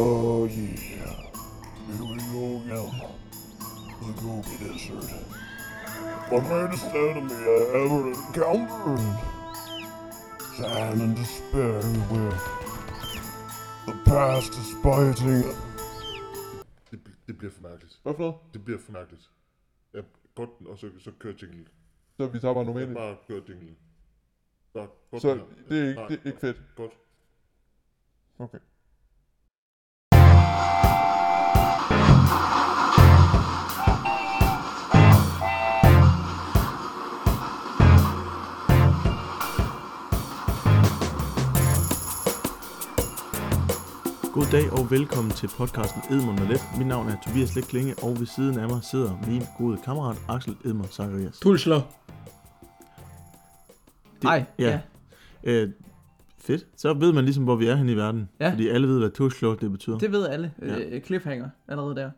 Oh yeah, here we go again. The Gobi Desert. The greatest enemy I ever encountered. Sad and despair with. The past is biting. Det, bl- det bliver for mærkeligt. Hvad for noget? Det bliver for mærkeligt. Ja, godt, og så, så kører jingle. Så vi tager bare normalt. bare kører jingle. Så, godt Så her. det er ikke, Nej, det er ikke fedt. Godt. Okay. God dag og velkommen til podcasten Edmund og Let. Mit navn er Tobias Let Klinge, og ved siden af mig sidder min gode kammerat Axel Edmund Zacharias. Tulsler. Det- Nej, ja. ja. Øh, fedt. Så ved man ligesom, hvor vi er hen i verden. Ja. Fordi alle ved, hvad tuslå det betyder. Det, ved alle. Ja. Ja. Øh, cliffhanger allerede der.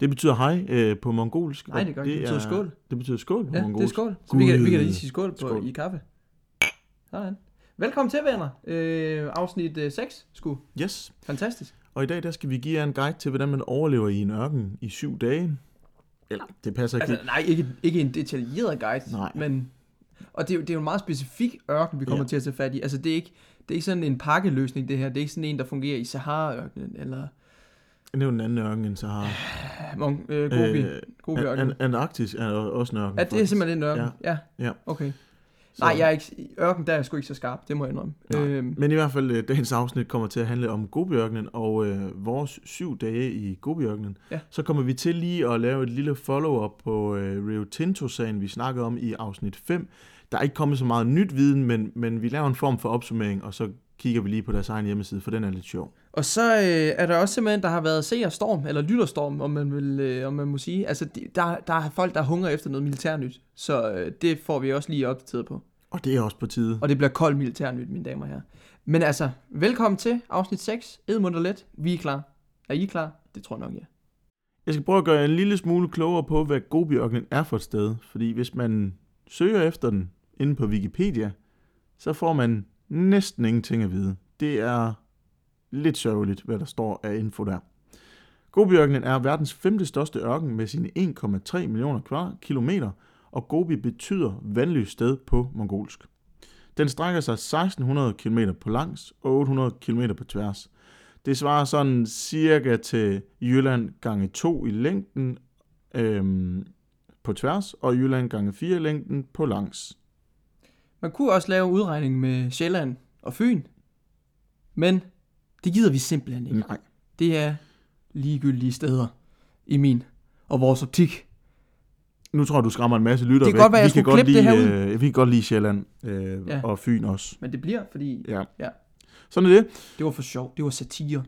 det betyder hej øh, på mongolsk. Nej, det gør det. Det betyder skål. Det betyder skål på Ja, det er mongolsk. skål. Så vi kan, vi kan da lige sige skål, på, Skål. i kaffe. Sådan. Velkommen til, venner. Øh, afsnit øh, 6, sgu. Yes. Fantastisk. Og i dag der skal vi give jer en guide til, hvordan man overlever i en ørken i syv dage. Eller, det passer ikke. Altså, nej, ikke, ikke en detaljeret guide, Nej. men... Og det er, jo, det er jo en meget specifik ørken, vi kommer Ja. til at tage fat i. Altså, det er ikke, det er ikke sådan en pakkeløsning, det her. Det er ikke sådan en, der fungerer i Sahara-ørkenen, eller det er jo en anden ørken end Sahara. Mon- øh, Gobi, Øh, Gobi An- Antarktis er også en ørken. Ja, det er faktisk. simpelthen en ørken. Ja. Ja. Okay. Så- Nej, jeg er ikke, i ørken der er jeg sgu ikke så skarp, det må jeg indrømme. Nej. Øhm, Men i hvert fald, øh, dagens afsnit kommer til at handle om Gobiørkenen og øh, vores syv dage i Gobiørkenen. Ja. Så kommer vi til lige at lave et lille follow-up på øh, Rio Tinto-sagen, vi snakkede om i afsnit 5. Der er ikke kommet så meget nyt viden, men, men vi laver en form for opsummering, og så kigger vi lige på deres egen hjemmeside, for den er lidt sjov. Og så øh, er der også simpelthen, der har været seerstorm, eller lytterstorm, om man, vil, øh, om man må sige. Altså, de, der, der er folk, der hungrer efter noget militærnyt, så øh, det får vi også lige opdateret på. Og det er også på tide. Og det bliver koldt militærnyt, mine damer og herrer. Men altså, velkommen til afsnit 6, Edmund og Let. Vi er klar. Er I klar? Det tror jeg nok, ja. Jeg skal prøve at gøre en lille smule klogere på, hvad Gobiørkenen er for et sted. Fordi hvis man søger efter den inde på Wikipedia, så får man næsten ingenting at vide. Det er lidt sørgeligt, hvad der står af info der. Gobiørkenen er verdens femte største ørken med sine 1,3 millioner kvadratkilometer, og Gobi betyder vandløst sted på mongolsk. Den strækker sig 1600 km på langs og 800 km på tværs. Det svarer sådan cirka til Jylland gange 2 i længden øhm, på tværs, og Jylland gange 4 i længden på langs. Man kunne også lave udregning med Sjælland og Fyn, men det gider vi simpelthen ikke. Nej. Det er ligegyldige steder i min og vores optik. Nu tror jeg, du skræmmer en masse lytter Det kan væk. godt være, jeg vi, kan skulle godt klippe det lide, her øh, vi kan godt lide Sjælland øh, Ja. og Fyn også. Men det bliver, fordi Ja. Ja. Sådan er det. det var for sjov. Det var satire.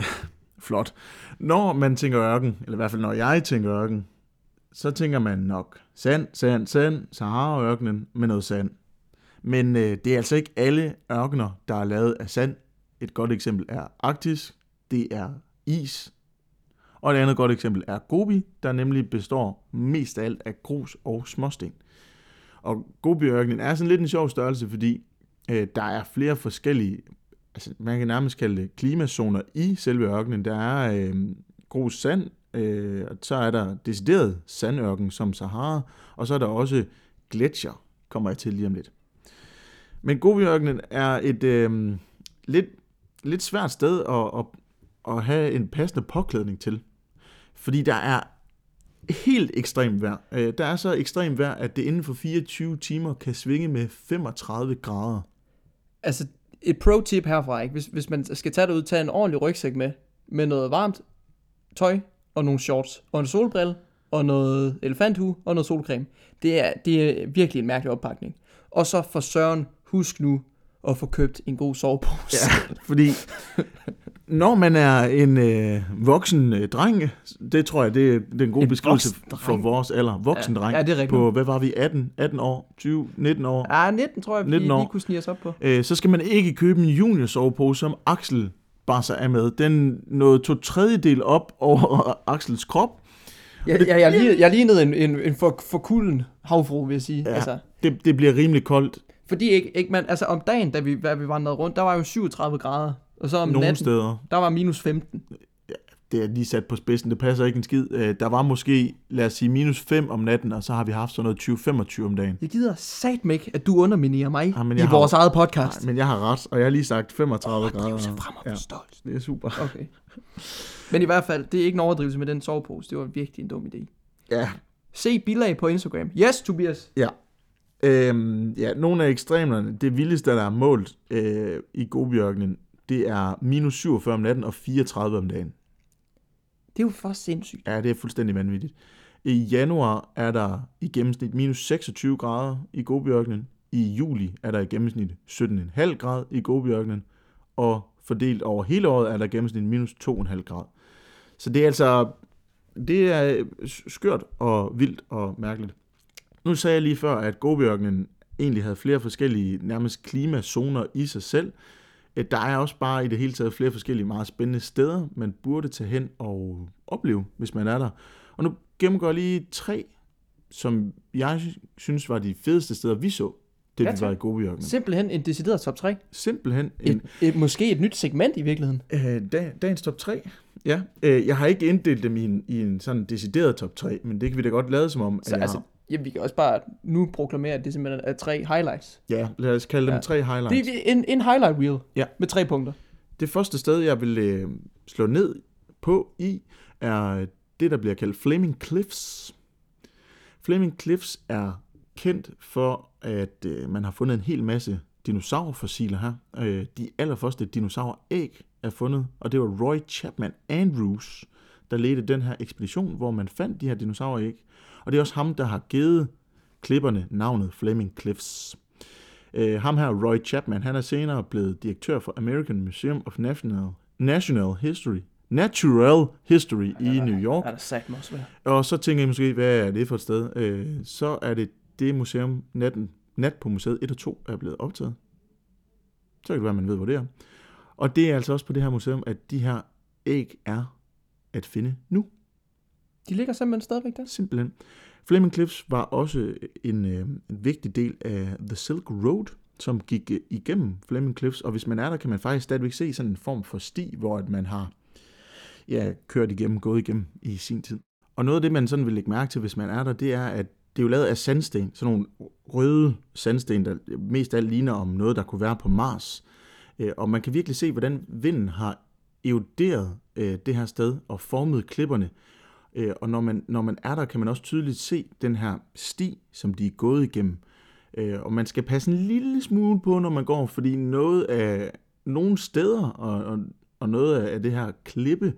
Flot. Når man tænker ørken, eller i hvert fald når jeg tænker ørken, så tænker man nok sand, sand, sand, Sahara-ørkenen med noget sand. Men øh, det er altså ikke alle ørkener, der er lavet af sand. Et godt eksempel er Arktis, det er is. Og et andet godt eksempel er Gobi, der nemlig består mest af alt af grus og småsten. Og Gobi-ørkenen er sådan lidt en sjov størrelse, fordi øh, der er flere forskellige altså, man kan nærmest kalde det klimazoner i selve ørkenen. Der er øh, grus sand, øh, og så er der decideret sandørken som Sahara, og så er der også gletsjer, kommer jeg til lige om lidt. Men Gobiørkenen er et øh, lidt, lidt svært sted at, at, at have en passende påklædning til, fordi der er helt ekstremt vejr. Øh, der er så ekstremt vejr, at det inden for 24 timer kan svinge med 35 grader. Altså, et pro-tip herfra, ikke? Hvis, hvis man skal tage det ud, tage en ordentlig rygsæk med, med noget varmt tøj og nogle shorts, og en solbrille, og noget elefanthue, og noget solcreme. Det er, det er virkelig en mærkelig oppakning. Og så for søren, husk nu at få købt en god sovepose. Ja, fordi når man er en øh, voksen øh, dreng, det tror jeg, det, er- det er en god En beskrivelse voksen for vores alder. Voksen Ja, dreng. ja, det er rigtigt. På, hvad var vi, 18, 18 år, 20, 19 år. Ja, 19 tror jeg, vi 19 år. lige kunne snige os op på. Øh, så skal man ikke købe en junior sovepose, som Axel bare så er med. Den nåede to tredjedel op over Axels krop. Jeg, jeg, jeg, lignede, jeg lignede en, en, en for, forkulden havfru, vil jeg sige. Ja. Altså, Det, det bliver rimelig koldt. fordi ikke, ikke man, altså om dagen, da vi, da vi vandrede rundt, der var jo 37 grader. Og så om Nogle natten, steder. der var minus 15. Det er lige sat på spidsen. Det passer ikke en skid. Øh, Der var måske, lad os sige, minus 5 om natten, og så har vi haft sådan noget 20-25 om dagen. Jeg gider satme ikke, at du underminerer mig men i jeg har- vores eget podcast. Nej, men jeg har ret, og jeg har lige sagt 35 Åh, grader. sig frem og ja, ja. stolt. det er super. Okay. Men i hvert fald, det er ikke en overdrivelse med den sovepose. Det var virkelig en dum idé. Ja, Se bilag på Instagram. Yes, Tobias. Ja. Øhm, ja, nogle af ekstremerne, det vildeste, der er målt øh, i Gobiørkenen, det er minus 47 om natten og 34 om dagen. Det er jo for sindssygt. Ja, det er fuldstændig vanvittigt. I januar er der i gennemsnit minus 26 grader i Gobiørkenen. I juli er der i gennemsnit 17,5 grader i Gobiørkenen. Og fordelt over hele året er der i gennemsnit minus 2,5 grader. Så det er altså, det er skørt og vildt og mærkeligt. Nu sagde jeg lige før, at Gobiørkenen egentlig havde flere forskellige nærmest klimazoner i sig selv. Der er også bare i det hele taget flere forskellige meget spændende steder, man burde tage hen og opleve, hvis man er der. Og nu gennemgår jeg lige tre, som jeg synes var de fedeste steder, vi så, det Ja, vi var i Gobiørkenen. Simpelthen en decideret top 3. Simpelthen en, Et, et, måske et nyt segment i virkeligheden. øh, dag, dagens top 3. Ja, øh, jeg har ikke inddelt dem i en, i en sådan decideret top 3, men det kan vi da godt lade som om, Så at jeg altså, har. Ja, vi kan også bare nu proklamere, at det simpelthen er tre highlights. Ja, lad os kalde dem Ja. tre highlights. Det er en, en highlight reel Ja. med tre punkter. Det første sted, jeg vil øh, slå ned på i, er det, der bliver kaldt Flaming Cliffs. Flaming Cliffs er kendt for, at øh, man har fundet en hel masse dinosaurfossiler her. Øh, de allerførste dinosauræg er fundet, og det var Roy Chapman Andrews, der ledte den her ekspedition, hvor man fandt de her dinosauræg. Og det er også ham, der har givet klipperne navnet Flaming Cliffs. Øh, ham her, Roy Chapman, han er senere blevet direktør for American Museum of National, National History, Natural History i New York. Er der sagt også være. Og så tænker I måske, hvad er det for et sted? Øh, så er det det museum, natten, nat på museet 1 og 2 er blevet optaget. Så kan det være, man ved, hvor det er. Og det er altså også på det her museum, at de her æg er at finde nu. De ligger simpelthen stadigvæk der. Simpelthen. Flaming Cliffs var også en, øh, en vigtig del af The Silk Road, som gik øh, igennem Flaming Cliffs, og hvis man er der, kan man faktisk stadigvæk se sådan en form for sti, hvor at man har ja, kørt igennem, gået igennem i sin tid. Og noget af det, man sådan vil lægge mærke til, hvis man er der, det er, at det er jo lavet af sandsten, sådan nogle røde sandsten, der mest af alt ligner om noget, der kunne være på Mars. Øh, og man kan virkelig se, hvordan vinden har eroderet øh, det her sted og formet klipperne. Øh, Og når man, når man er der, kan man også tydeligt se den her sti, som de er gået igennem. Øh, Og man skal passe en lille smule på, når man går, fordi noget af nogle steder og, og, og noget af det her klippe,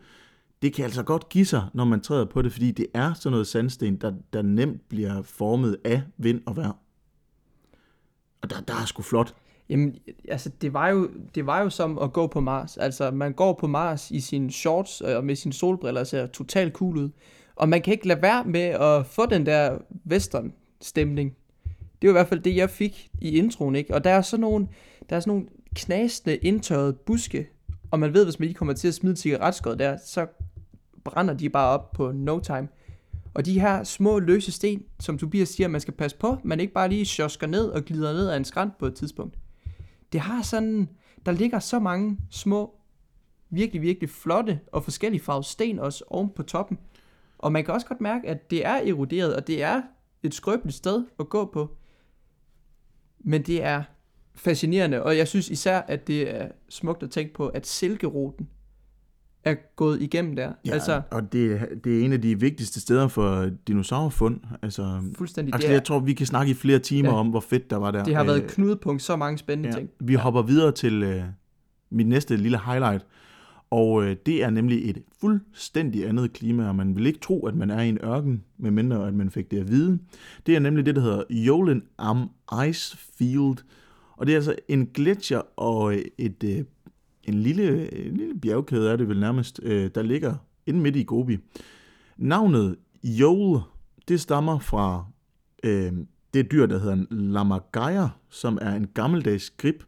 det kan altså godt give sig, når man træder på det, fordi det er sådan noget sandsten, der, der nemt bliver formet af vind og vejr. Og der, der er sgu flot. Jamen, altså, det var, jo, det var jo som at gå på Mars. Altså, man går på Mars i sine shorts øh, og med sine solbriller og ser totalt cool ud. Og man kan ikke lade være med at få den der western-stemning. Det var i hvert fald det, jeg fik i introen, ikke? Og der er sådan nogle, der er sådan nogle knasende, indtørrede buske, og man ved, hvis man lige kommer til at smide cigaretskåret der, så brænder de bare op på no time. Og de her små løse sten, som Tobias siger, man skal passe på, man ikke bare lige sjosker ned og glider ned ad en skrant på et tidspunkt. Det har sådan, der ligger så mange små, virkelig, virkelig flotte og forskellige farvede sten også oven på toppen. Og man kan også godt mærke, at det er eroderet, og det er et skrøbeligt sted at gå på. Men det er fascinerende, og jeg synes især, at det er smukt at tænke på, at silkeruten er gået igennem der. Ja, altså, og det, er- det er en af de vigtigste steder for dinosaurfund. Altså, fuldstændig. altså Det, jeg er, tror, vi kan snakke i flere timer Ja. om, hvor fedt der var der. det har været Øh, knudepunkt, så mange spændende Ja, ting. vi hopper videre til øh, mit næste lille highlight, og øh, det er nemlig et fuldstændig andet klima, og man vil ikke tro, at man er i en ørken, medmindre at man fik det at vide. Det er nemlig det, der hedder Jolin Am Ice Field, og det er altså en gletsjer og øh, et, øh, en, lille, en lille bjergkæde er det vel nærmest, øh, der ligger inde midt i Gobi. Navnet Jol, det stammer fra øh, det dyr, der hedder en lammergeier, som er en gammeldags grib.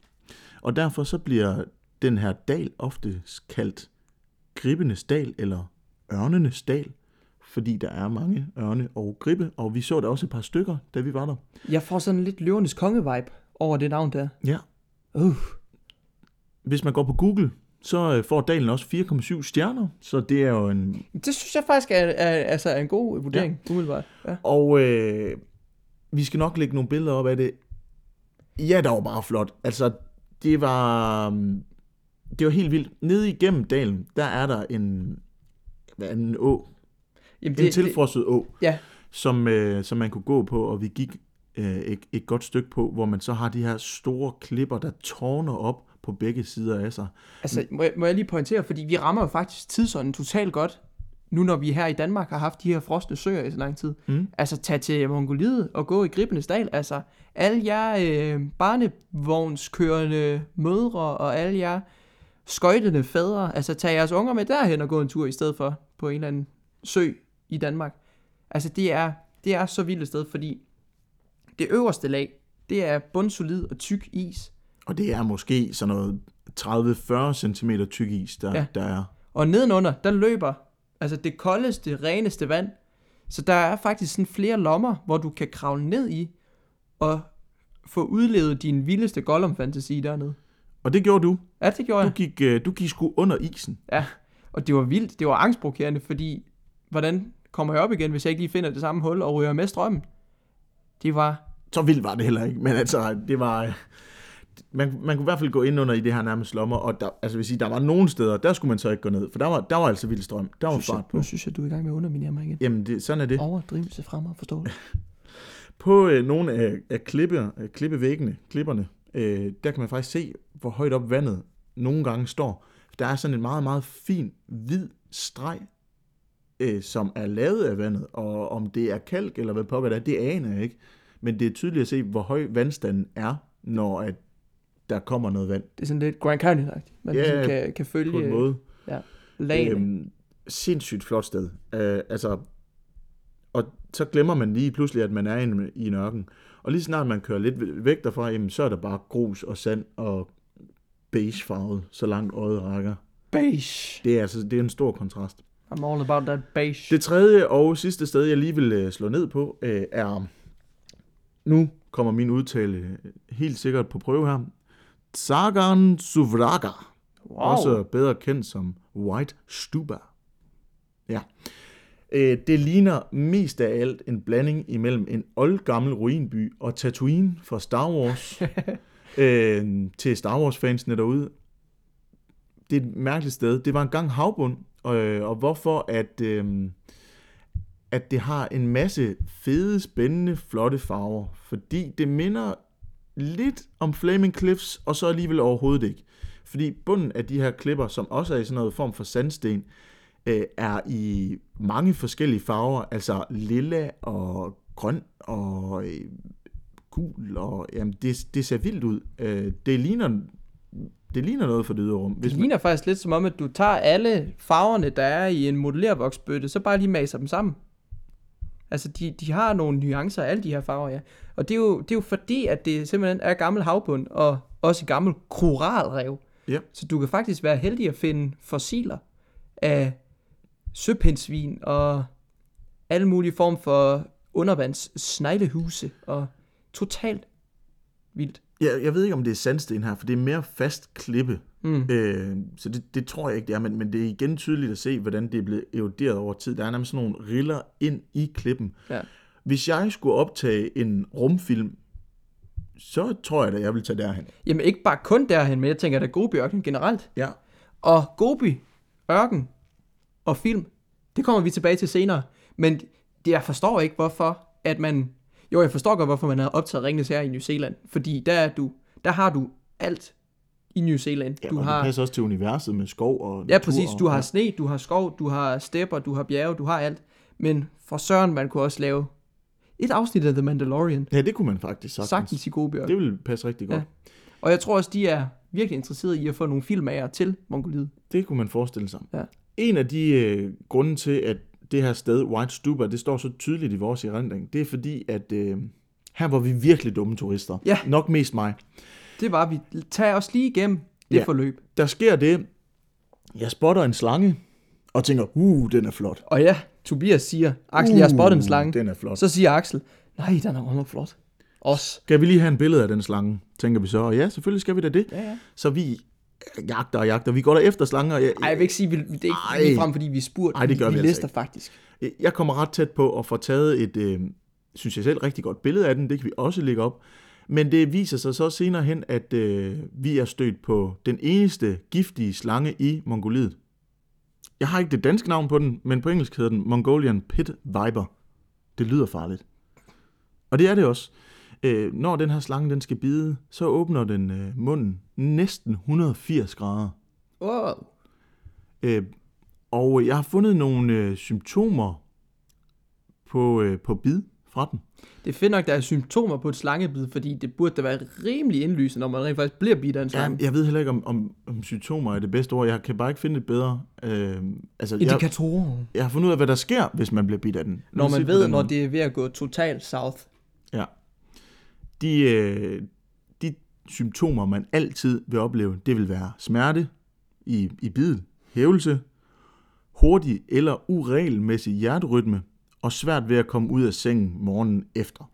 Og derfor så bliver den her dal ofte kaldt gribbenes dal eller ørnenes dal, fordi der er mange ørne og gribbe, og vi så der også et par stykker, da vi var der. Jeg får sådan en lidt løvernes konge-vibe over det navn der. Ja. Uh, Hvis man går på Google, så øh, får dalen også 4,7 stjerner, så det er jo en... Det synes jeg faktisk er, er, altså er en god vurdering, ja. umiddelbart. Ja. Og øh, vi skal nok lægge nogle billeder op af det. Ja, det var bare flot. Altså, det var... mm, Det var helt vildt. Nede igennem dalen, der er der en... Hvad er det, en å? Jamen, En tilfrosset å. Ja, som, øh, som man kunne gå på, og vi gik øh, et, et godt stykke på, hvor man så har de her store klipper, der tårner op på begge sider af sig. altså må jeg, må jeg lige pointere, fordi vi rammer jo faktisk tidsånden totalt godt, nu når vi her i Danmark har haft de her frosne søer i så lang tid. Mm. Altså tag til Mongoliet og gå i Gribenes Dal. Altså alle jer øh, barnevognskørende mødre og alle jer skøjtende fædre, altså tag jeres unger med derhen og gå en tur i stedet for på en eller anden sø i Danmark. Altså det er, det er så vildt et sted, fordi det øverste lag, det er bundsolid og tyk is. Og det er måske sådan noget 30-40 cm tyk is, der, Ja. der er. Og nedenunder, der løber altså det koldeste, reneste vand. Så der er faktisk sådan flere lommer, hvor du kan kravle ned i og få udlevet din vildeste Gollum-fantasi dernede. Og det gjorde du. Ja, det gjorde Du jeg. gik, øh, du gik sgu under isen. Ja, og det var vildt. Det var angstprovokerende, fordi hvordan kommer jeg op igen, hvis jeg ikke lige finder det samme hul og ryger med strømmen? Det var... Så vildt var det heller ikke, men altså, det var... Man, man kunne i hvert fald gå ind under i det her nærmest lommer, og der, altså vil sige, der var nogle steder, der skulle man så ikke gå ned, for der var, der var altså vild strøm. Der var Synes jeg, fart på. nu synes jeg, du er i gang med at underminere mig igen. Jamen, det, sådan er det. Overdrivelse frem og forstå. På øh, nogle af, af klippe, klippevæggene, klipperne, øh, der kan man faktisk se, hvor højt op vandet nogle gange står. Der er sådan en meget, meget fin, hvid streg, øh, som er lavet af vandet, og om det er kalk eller hvad pokker det er, det aner jeg ikke. Men det er tydeligt at se, hvor høj vandstanden er, når at der kommer noget vand Det er sådan lidt Grand Canyon-agtigt. Man Ja, ligesom kan, kan følge på en måde. lagene. Øhm, sindssygt flot sted. Øh, altså, og så glemmer man lige pludselig, at man er i i en ørken. Og lige snart man kører lidt væk derfra, jamen, så er der bare grus og sand og beigefarvet, så langt øjet rækker. Beige. Det er altså det er en stor kontrast. I'm all about that beige. Det tredje og sidste sted, jeg lige vil øh, slå ned på, øh, er, nu kommer min udtale øh, helt sikkert på prøve her, Sagan Suvraga. wow. Også bedre kendt som White Stuba. Ja. Øh, det ligner mest af alt en blanding imellem en oldgammel ruinby og Tatooine fra Star Wars. øh, til Star Wars-fansene derude. Det er et mærkeligt sted. Det var engang havbund, øh, og hvorfor at, øh, at det har en masse fede, spændende, flotte farver. Fordi det minder lidt om Flaming Cliffs, og så alligevel overhovedet ikke. Fordi bunden af de her klipper, som også er i sådan noget form for sandsten, øh, er i mange forskellige farver, altså lilla og grøn og øh, gul, og jamen, det, det ser vildt ud. Øh, det, ligner, det ligner noget for det ydre rum. Det Hvis man, ligner faktisk lidt som om, at du tager alle farverne, der er i en modellervoksbøtte, så bare lige maser dem sammen. Altså, de, de har nogle nuancer af alle de her farver, ja. Og det er, jo, det er jo fordi, at det simpelthen er gammel havbund, og også gammel koralrev. Ja. Så du kan faktisk være heldig at finde fossiler af søpindsvin og alle mulige form for undervands sneglehuse, og totalt vildt. jeg, jeg ved ikke, om det er sandsten her, for det er mere fast klippe. Mm. Øh, så det, det tror jeg ikke, det er, men, men det er igen tydeligt at se, hvordan det er blevet eroderet over tid. Der er nærmest sådan nogle riller ind i klippen. Ja. Hvis jeg skulle optage en rumfilm, så tror jeg da, jeg vil tage derhen. Jamen ikke bare kun derhen, men jeg tænker da Gobi-ørken generelt. Ja. Og Gobi, ørken og film, det kommer vi tilbage til senere. Men det, jeg forstår ikke, hvorfor at man... Jo, jeg forstår godt, hvorfor man har optaget Ringnes her i New Zealand. Fordi der, er du, der har du alt i New Zealand. Ja, du har, det passer også til universet med skov og ja, natur præcis. Du har sne, du har skov, du har stepper, du har bjerge, du har alt. Men for Søren, man kunne også lave et afsnit af The Mandalorian. Ja, det kunne man faktisk sagtens. Sagtens i Gobi-ørken. Det ville passe rigtig godt. Ja. Og jeg tror også, de er virkelig interesserede i at få nogle filmager til Mongoliet. Det kunne man forestille sig. Ja. En af de øh, grunde til, at det her sted, White Stupa, det står så tydeligt i vores erindring, det er fordi, at øh, her var vi virkelig dumme turister. Ja. Nok mest mig. Det var vi. Tag os lige igennem det Ja. forløb. Der sker det, jeg spotter en slange, og tænker, uh, den er flot. Og ja, Tobias siger, Axel, jeg har spottet en slange. Uh, Den er flot. Så siger Axel, nej, den er godt flot. Os. Skal vi lige have en billede af den slange, tænker vi så. Og ja, selvfølgelig skal vi da det. Ja, ja. Så vi jagter og jagter. Vi går der efter slanger. Jeg, Ej, jeg vil ikke sige, vi, det er ikke frem, fordi vi er spurgt. Ej, det gør vi vi altså lister ikke. faktisk. Jeg kommer ret tæt på at få taget et, øh, synes jeg selv, rigtig godt billede af den. Det kan vi også lægge op. Men det viser sig så senere hen, at øh, vi er stødt på den eneste giftige slange i Mongoliet. Jeg har ikke det danske navn på den, men på engelsk hedder den Mongolian Pit Viper. Det lyder farligt. Og det er det også. Øh, når den her slange den skal bide, så åbner den øh, munden næsten 180 grader. Wow. Øh, og jeg har fundet nogle øh, symptomer på, øh, på bid fra den. Det er fedt nok, der er symptomer på et slangebid, fordi det burde da være rimelig indlysende, når man rent faktisk bliver bidt af en Ja, slange. jeg ved heller ikke, om, om, om symptomer er det bedste ord. Jeg kan bare ikke finde et bedre. Øh, altså, jeg, Indikatorer. jeg har fundet ud af, hvad der sker, hvis man bliver bidt af den. Når man ved, den når måde. det er ved at gå totalt south. Ja. De, øh, de symptomer, man altid vil opleve, det vil være smerte i, i bidet, hævelse, hurtig eller uregelmæssig hjerterytme og svært ved at komme ud af sengen morgenen efter.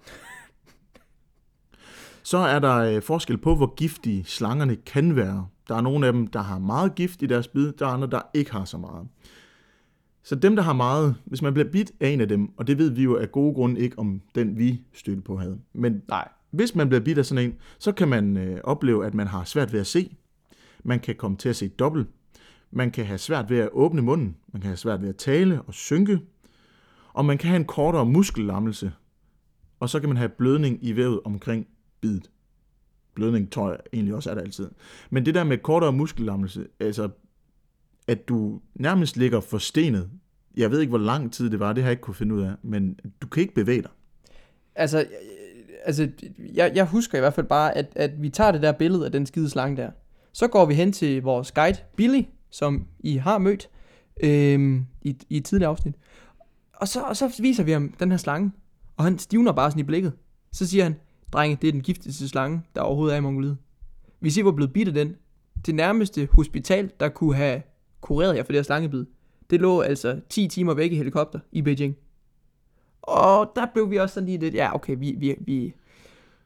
Så er der øh, forskel på, hvor giftige slangerne kan være. Der er nogle af dem, der har meget gift i deres bid, der er andre, der ikke har så meget. Så dem, der har meget, hvis man bliver bidt af en af dem, og det ved vi jo af gode grunde ikke, om den vi stødte på havde. Men Nej. hvis man bliver bidt af sådan en, så kan man øh, opleve, at man har svært ved at se. Man kan komme til at se dobbelt. Man kan have svært ved at åbne munden. Man kan have svært ved at tale og synke. Og man kan have en kortere muskellammelse. Og så kan man have blødning i vævet omkring bidet. Blødning tror jeg egentlig også er der altid. Men det der med kortere muskellammelse, altså at du nærmest ligger forstenet. Jeg ved ikke, hvor lang tid det var, det har jeg ikke kunne finde ud af, men du kan ikke bevæge dig. Altså, øh, altså jeg, jeg husker i hvert fald bare, at, at vi tager det der billede af den skide slange der. Så går vi hen til vores guide, Billy, som I har mødt øhm, i, i et tidligere afsnit. Og så, og så viser vi ham den her slange, og han stivner bare sådan i blikket. Så siger han, drenge, det er den giftigste slange, der overhovedet er i Mongoliet. Hvis I var blevet bidt af den, det nærmeste hospital, der kunne have kureret jer for det her slangebid, det lå altså 10 timer væk i helikopter i Beijing. Og der blev vi også sådan lige lidt, ja okay, vi, vi, vi,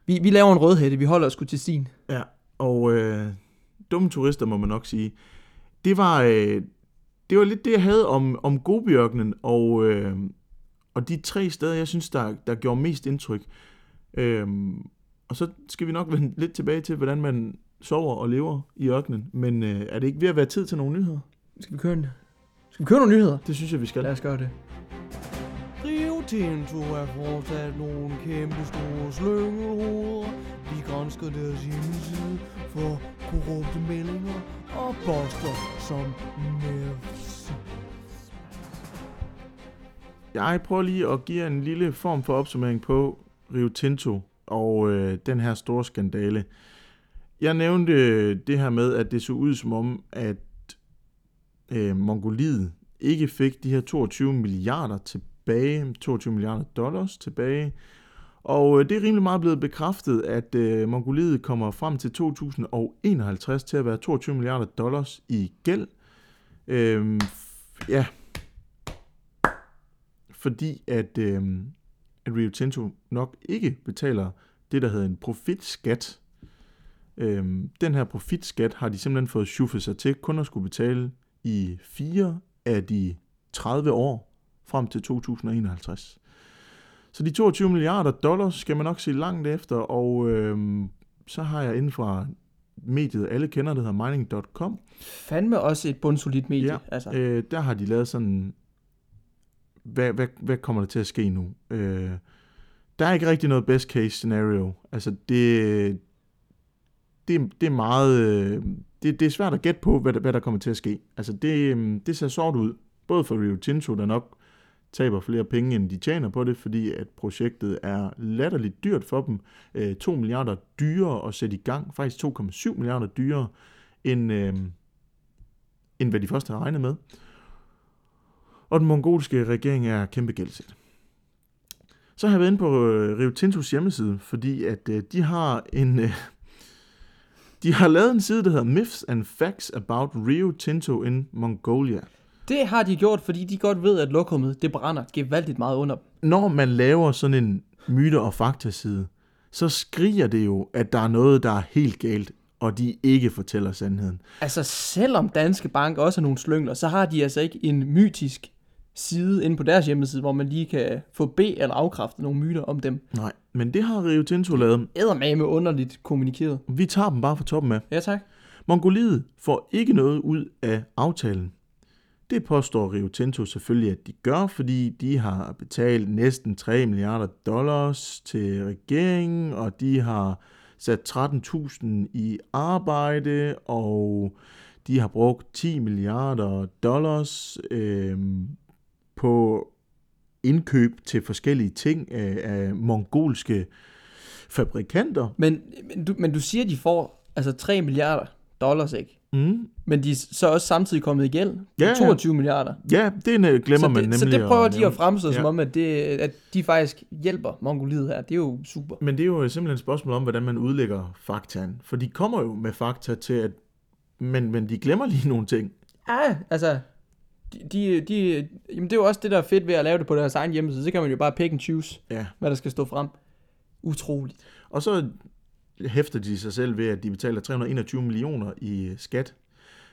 vi, vi laver en rødhætte, vi holder os sgu til sin. Ja, og øh, dumme turister må man nok sige. Det var, øh, det var lidt det, jeg havde om, om Gobiørkenen, og, øh, og de tre steder, jeg synes, der, der gjorde mest indtryk. Øh, og så skal vi nok vende lidt tilbage til, hvordan man sover og lever i ørkenen. Men øh, er det ikke ved at være tid til nogle nyheder? Skal vi køre en... Skal vi køre nogle nyheder? Det synes jeg, vi skal. Lad os gøre det. Rio Tinto er fortsat nogle kæmpe store slyngelhoveder. Vi grænsker deres hjemmeside for korrupte meldinger og poster som nervs. Jeg prøver lige at give en lille form for opsummering på Rio Tinto og øh, den her store skandale. Jeg nævnte øh, det her med, at det så ud som om, at øh, Mongoliet ikke fik de her 22 milliarder tilbage, 22 milliarder dollars tilbage. Og øh, det er rimelig meget blevet bekræftet, at øh, Mongoliet kommer frem til 2051 til at være 22 milliarder dollars i gæld. Øh, ja, fordi at, øh, at Rio Tinto nok ikke betaler det, der hedder en profitskat. Øhm, den her profitskat har de simpelthen fået schuffet sig til kun at skulle betale i fire af de 30 år frem til 2051. Så de 22 milliarder dollars skal man nok se langt efter, og øh, så har jeg inden fra mediet, alle kender, det hedder mining.com, Fandme også et bundsolidt medie. Ja, altså. Øh, der har de lavet sådan, hvad, hvad, hvad kommer der til at ske nu? Øh, der er ikke rigtig noget best case scenario. Altså det, det, det er meget, øh, det, det er svært at gætte på, hvad, der- hvad der kommer til at ske. Altså det, øh, det ser sort ud, både for Rio Tinto, der nok taber flere penge, end de tjener på det, fordi at projektet er latterligt dyrt for dem. Øh, 2 milliarder dyrere at sætte i gang, faktisk 2,7 milliarder dyrere, end, øh, end hvad de først havde regnet med. Og den mongolske regering er kæmpe gældsæt. Så har jeg været inde på øh, Rio Tintos hjemmeside, fordi at øh, de har en... Øh, de har lavet en side, der hedder Myths and Facts About Rio Tinto in Mongolia. Det har de gjort, fordi de godt ved, at lokummet, det brænder gevaldigt meget under dem. Når man laver sådan en myter- og faktaside, så skriger det jo, at der er noget, der er helt galt. og de ikke fortæller sandheden. Altså, selvom Danske Bank også er nogle slyngler, så har de altså ikke en mytisk side inde på deres hjemmeside, hvor man lige kan få B eller afkræfte nogle myter om dem. Nej, men det har Rio Tinto lavet. Eddermame underligt kommunikeret. Vi tager dem bare fra toppen af. Ja, tak. Mongoliet får ikke noget ud af aftalen. Det påstår Rio Tinto selvfølgelig, at de gør, fordi de har betalt næsten 3 milliarder dollars til regeringen, og de har sat 13.000 i arbejde, og de har brugt 10 milliarder dollars øh, på indkøb til forskellige ting af, af mongolske fabrikanter. Men, men, du, men du siger, de får altså 3 milliarder dollars, ikke? Mm. Men de er så også samtidig kommet i gæld. Ja, ja. 22 milliarder. Ja, det øh, glemmer så man det, nemlig. Så det prøver de nævne. at fremstå ja. som om, at, det, at de faktisk hjælper Mongoliet her. Det er jo super. Men det er jo simpelthen et spørgsmål om, hvordan man udlægger faktaen. For de kommer jo med fakta til, at... Men, men de glemmer lige nogle ting. Ja, altså... De, de, de, jamen det er jo også det, der er fedt ved at lave det på deres egen hjemmeside. Så kan man jo bare pick and choose, Ja. hvad der skal stå frem. Utroligt. Og så hæfter de sig selv ved, at de betaler 321 millioner i skat.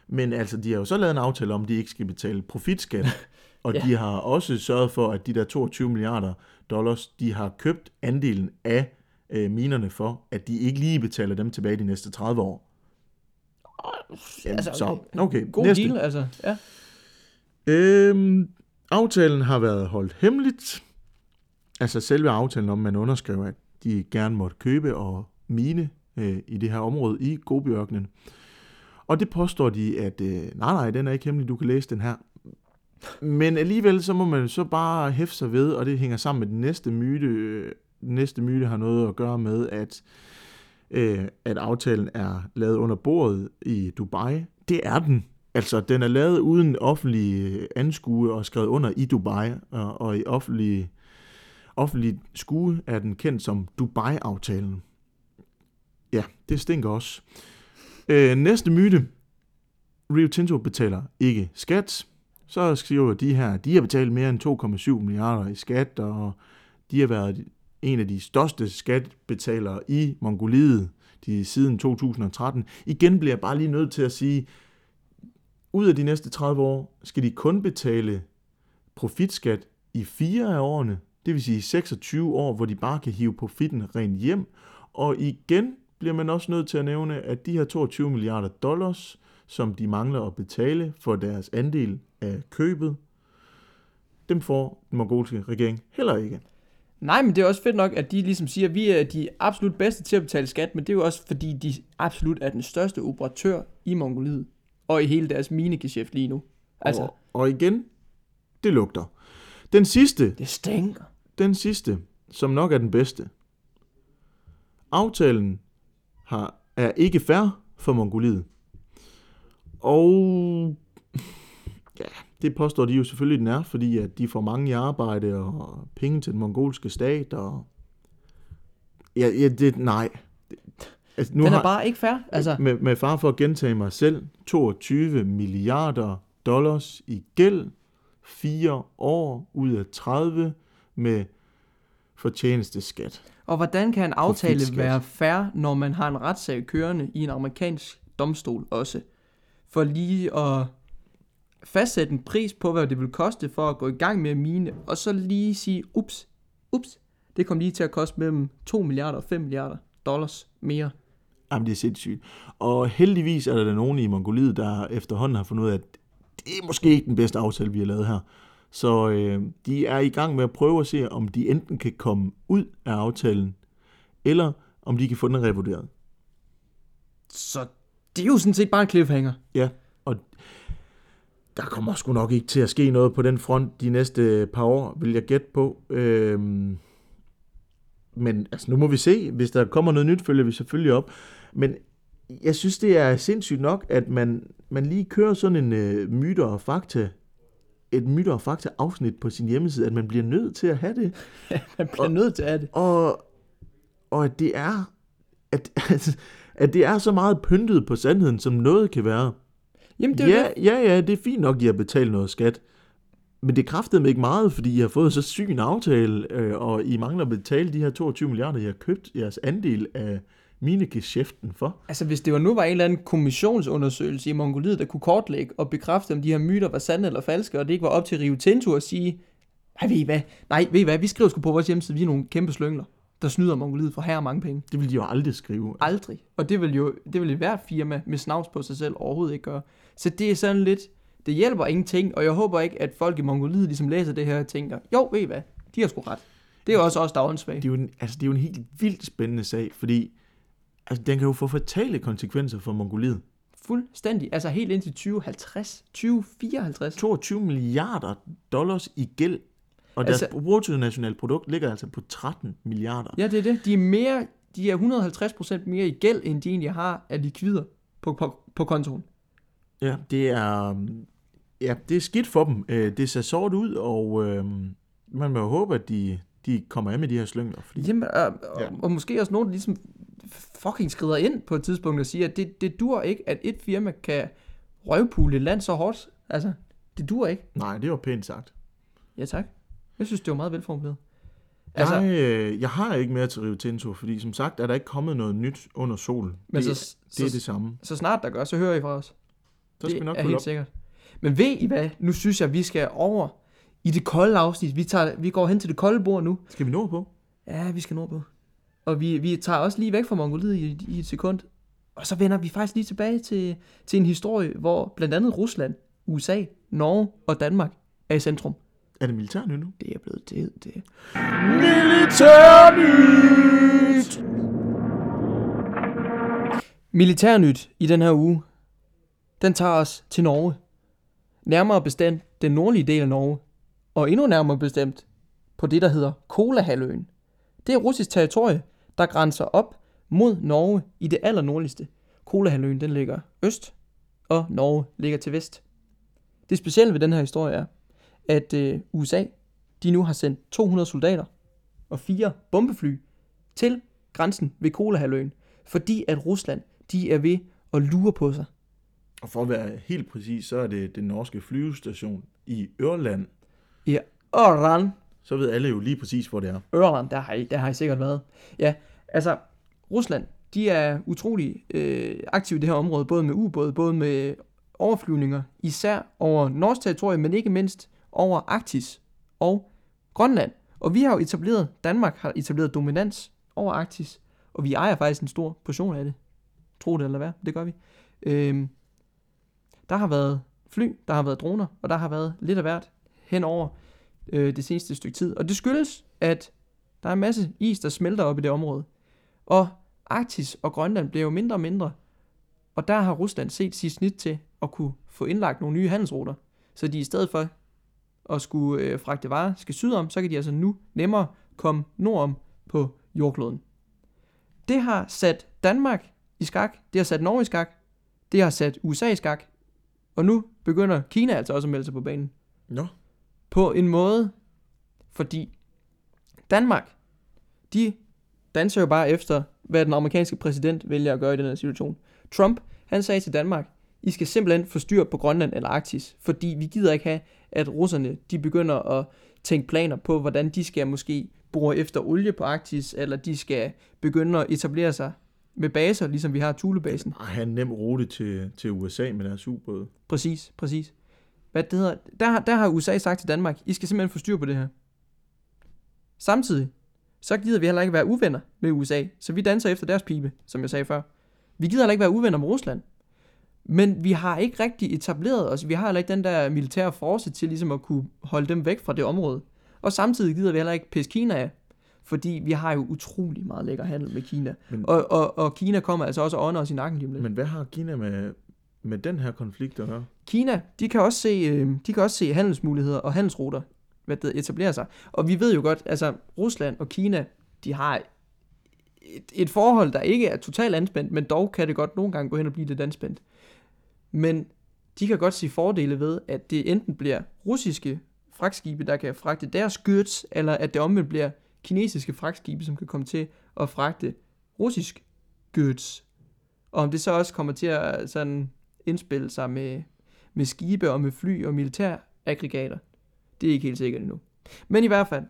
Men altså, de har jo så lavet en aftale om, at de ikke skal betale profitskat. Og Ja. de har også sørget for, at de der 22 milliarder dollars, de har købt andelen af øh, minerne for, at de ikke lige betaler dem tilbage de næste 30 år. Jamen, Altså, så, okay, God næste. deal, altså. Ja. Øhm, aftalen har været holdt hemmeligt. Altså selve aftalen om, man underskrev, at de gerne måtte købe og mine øh, i det her område i Gobiørkenen. Og det påstår de, at øh, nej, nej, den er ikke hemmelig, du kan læse den her. Men alligevel så må man så bare hæfte sig ved, og det hænger sammen med den næste myte. Øh, den næste myte har noget at gøre med, at, øh, at aftalen er lavet under bordet i Dubai. Det er den. Altså, den er lavet uden offentlig øh, anskue og skrevet under i Dubai, og, og i offentlig, offentlig skue er den kendt som Dubai-aftalen. Ja, det stinker også. Øh, næste myte. Rio Tinto betaler ikke skat. Så skriver de her, de har betalt mere end 2,7 milliarder i skat, og de har været en af de største skatbetalere i Mongoliet de, siden 2013. Igen bliver jeg bare lige nødt til at sige, ud af de næste 30 år skal de kun betale profitskat i fire af årene, det vil sige 26 år, hvor de bare kan hive profitten rent hjem. Og igen bliver man også nødt til at nævne, at de her 22 milliarder dollars, som de mangler at betale for deres andel af købet, dem får den mongolske regering heller ikke. Nej, men det er også fedt nok, at de ligesom siger, at vi er de absolut bedste til at betale skat, men det er jo også fordi, de absolut er den største operatør i Mongoliet, og i hele deres minegeschæft lige nu. Altså, Og, og igen, det lugter. Den sidste, det stinker. den sidste, som nok er den bedste. Aftalen har, er ikke fair for Mongoliet. Og ja, det påstår de jo selvfølgelig, den er, fordi at de får mange i arbejde og penge til den mongolske stat. Og ja, ja det, nej. Altså, Den er bare ikke fair. Altså, med, med far for at gentage mig selv, 22 milliarder dollars i gæld, fire år ud af 30 med fortjenesteskat. Og hvordan kan en aftale Profitskat. være fair, når man har en retssag kørende i en amerikansk domstol også? For lige at fastsætte en pris på, hvad det vil koste for at gå i gang med at mine, og så lige sige, ups, ups, det kom lige til at koste mellem 2 milliarder og 5 milliarder dollars mere. Jamen, det er sindssygt. Og heldigvis er der da nogen i Mongoliet, der efterhånden har fundet ud af, at det er måske ikke den bedste aftale, vi har lavet her. Så øh, de er i gang med at prøve at se, om de enten kan komme ud af aftalen, eller om de kan få den revurderet. Så det er jo sådan set bare en cliffhanger. Ja, og der kommer sgu nok ikke til at ske noget på den front de næste par år, vil jeg gætte på. Øhm, men altså, nu må vi se. Hvis der kommer noget nyt, følger vi selvfølgelig op. Men jeg synes, det er sindssygt nok, at man, man lige kører sådan en øh, myter og fakta et myter og fakta afsnit på sin hjemmeside, at man bliver nødt til at have det. Man bliver nødt til at have det. Og, og at det er at, at, at det er så meget pyntet på sandheden, som noget kan være. Jamen, det er Ja, det. ja, ja, det er fint nok, at I har betalt noget skat. Men det kræftede mig ikke meget, fordi I har fået så syg en aftale, øh, og I mangler at betale de her 22 milliarder, I har købt jeres andel af mine geschæften for. Altså, hvis det var nu var en eller anden kommissionsundersøgelse i Mongoliet, der kunne kortlægge og bekræfte, om de her myter var sande eller falske, og det ikke var op til Rio Tinto at sige, nej, ved I hvad, nej, ved I hvad, vi skriver sgu på vores hjemmeside, vi er nogle kæmpe slyngler, der snyder Mongoliet for her mange penge. Det ville de jo aldrig skrive. Aldrig. Og det vil jo det vil hvert firma med snavs på sig selv overhovedet ikke gøre. Så det er sådan lidt, det hjælper ingenting, og jeg håber ikke, at folk i Mongoliet ligesom læser det her og tænker, jo, ved I hvad, de har sgu ret. Det er jo også os, der er åndssvage. Det er, jo en, altså, det er jo en helt vildt spændende sag, fordi altså, den kan jo få fatale konsekvenser for Mongoliet. Fuldstændig. Altså helt indtil 2050, 2054. 22 milliarder dollars i gæld, og deres Altså- altså, bruttonationalprodukt ligger altså på 13 milliarder. Ja, det er det. De er, mere, de er 150% mere i gæld, end de egentlig har af likvider på, på, på kontoen. Ja, det er, øhm, ja, det er skidt for dem. Øh, Det ser sort ud, og øh, man må jo håbe, at de, de kommer af med de her slyngler. Fordi, Jamen, og, og, ja. og måske også nogen, der ligesom fucking skrider ind på et tidspunkt og siger, at det, det dur ikke, at et firma kan røvpule et land så hårdt. Altså, det dur ikke. nej, det var pænt sagt. Ja, tak. Jeg synes, det var meget velformuleret. Altså, jeg, øh, jeg har ikke mere til Rio Tinto, fordi som sagt er der ikke kommet noget nyt under solen. men det, så, det er så, det samme. så snart der gør, så hører I fra os. Så skal det vi nok er helt op. sikkert. Men ved I hvad? Nu synes jeg, vi skal over i det kolde afsnit. Vi, tager, vi går hen til det kolde bord nu. Skal vi nå på? Ja, vi skal nordpå. Og vi, vi tager også lige væk fra Mongoliet i, i et sekund. Og så vender vi faktisk lige tilbage til, til en historie, hvor blandt andet Rusland, USA, Norge og Danmark er i centrum. Er det militær nu? Det er blevet det. det. Militærnyt! Militærnyt i den her uge, den tager os til Norge. Nærmere bestemt den nordlige del af Norge. Og endnu nærmere bestemt på det, der hedder Kolahalvøen. Det er russisk territorie, der grænser op mod Norge i det allernordligste. Kolahalvøen den ligger øst, og Norge ligger til vest. Det specielle ved den her historie er, at øh, USA de nu har sendt 200 soldater og fire bombefly til grænsen ved Kolahalvøen, fordi at Rusland de er ved at lure på sig. Og for at være helt præcis, så er det den norske flyvestation i Ørland. Ja, Ørland. Så ved alle jo lige præcis, hvor det er. Ørland, der har I, der har I sikkert været. Ja, altså, Rusland, de er utrolig øh, aktive i det her område, både med ubåde, både med overflyvninger, især over norsk territorium, men ikke mindst over Arktis og Grønland. Og vi har jo etableret, Danmark har etableret dominans over Arktis, og vi ejer faktisk en stor portion af det. Tro det eller hvad, det gør vi. Øhm, der har været fly, der har været droner, og der har været lidt af hvert hen over øh, det seneste stykke tid. Og det skyldes, at der er en masse is, der smelter op i det område. Og Arktis og Grønland bliver jo mindre og mindre. Og der har Rusland set sit snit til at kunne få indlagt nogle nye handelsruter. Så de i stedet for at skulle øh, fragte varer skal sydom, så kan de altså nu nemmere komme nordom på jordkloden. Det har sat Danmark i skak, det har sat Norge i skak, det har sat USA i skak, og nu begynder Kina altså også at melde sig på banen Nå, på en måde, fordi Danmark, de danser jo bare efter, hvad den amerikanske præsident vælger at gøre i den her situation. Trump, han sagde til Danmark, I skal simpelthen få styr på Grønland eller Arktis, fordi vi gider ikke have, at russerne, de begynder at tænke planer på, hvordan de skal måske bore efter olie på Arktis, eller de skal begynde at etablere sig med baser, ligesom vi har Thulebasen. og have en nem rute til, til USA med deres ubåde. Præcis, præcis. Hvad det hedder, der, har- der har USA sagt til Danmark, I skal simpelthen få styr på det her. Samtidig, så gider vi heller ikke være uvenner med USA, så vi danser efter deres pibe, som jeg sagde før. Vi gider heller ikke være uvenner med Rusland. Men vi har ikke rigtig etableret os, vi har heller ikke den der militære force til ligesom at kunne holde dem væk fra det område. Og samtidig gider vi heller ikke pisse Kina af, fordi vi har jo utrolig meget lækker handel med Kina. Men- Og, og, og Kina kommer altså også og ånder os i nakken lige om lidt. Men hvad har Kina med, med den her konflikt at gøre? Kina, de kan også se, øh, de kan også se handelsmuligheder og handelsruter hvad det etablere sig. Og vi ved jo godt, altså Rusland og Kina, de har et, et forhold, der ikke er totalt anspændt, men dog kan det godt nogle gange gå hen og blive lidt anspændt. Men de kan godt se fordele ved, at det enten bliver russiske fragtskibe, der kan fragte deres goods, eller at det omvendt bliver kinesiske fragtskibe, som kan komme til at fragte russisk goods. Og om det så også kommer til at sådan indspille sig med, med skibe og med fly og militæraggregater. Det er ikke helt sikkert endnu. Men i hvert fald,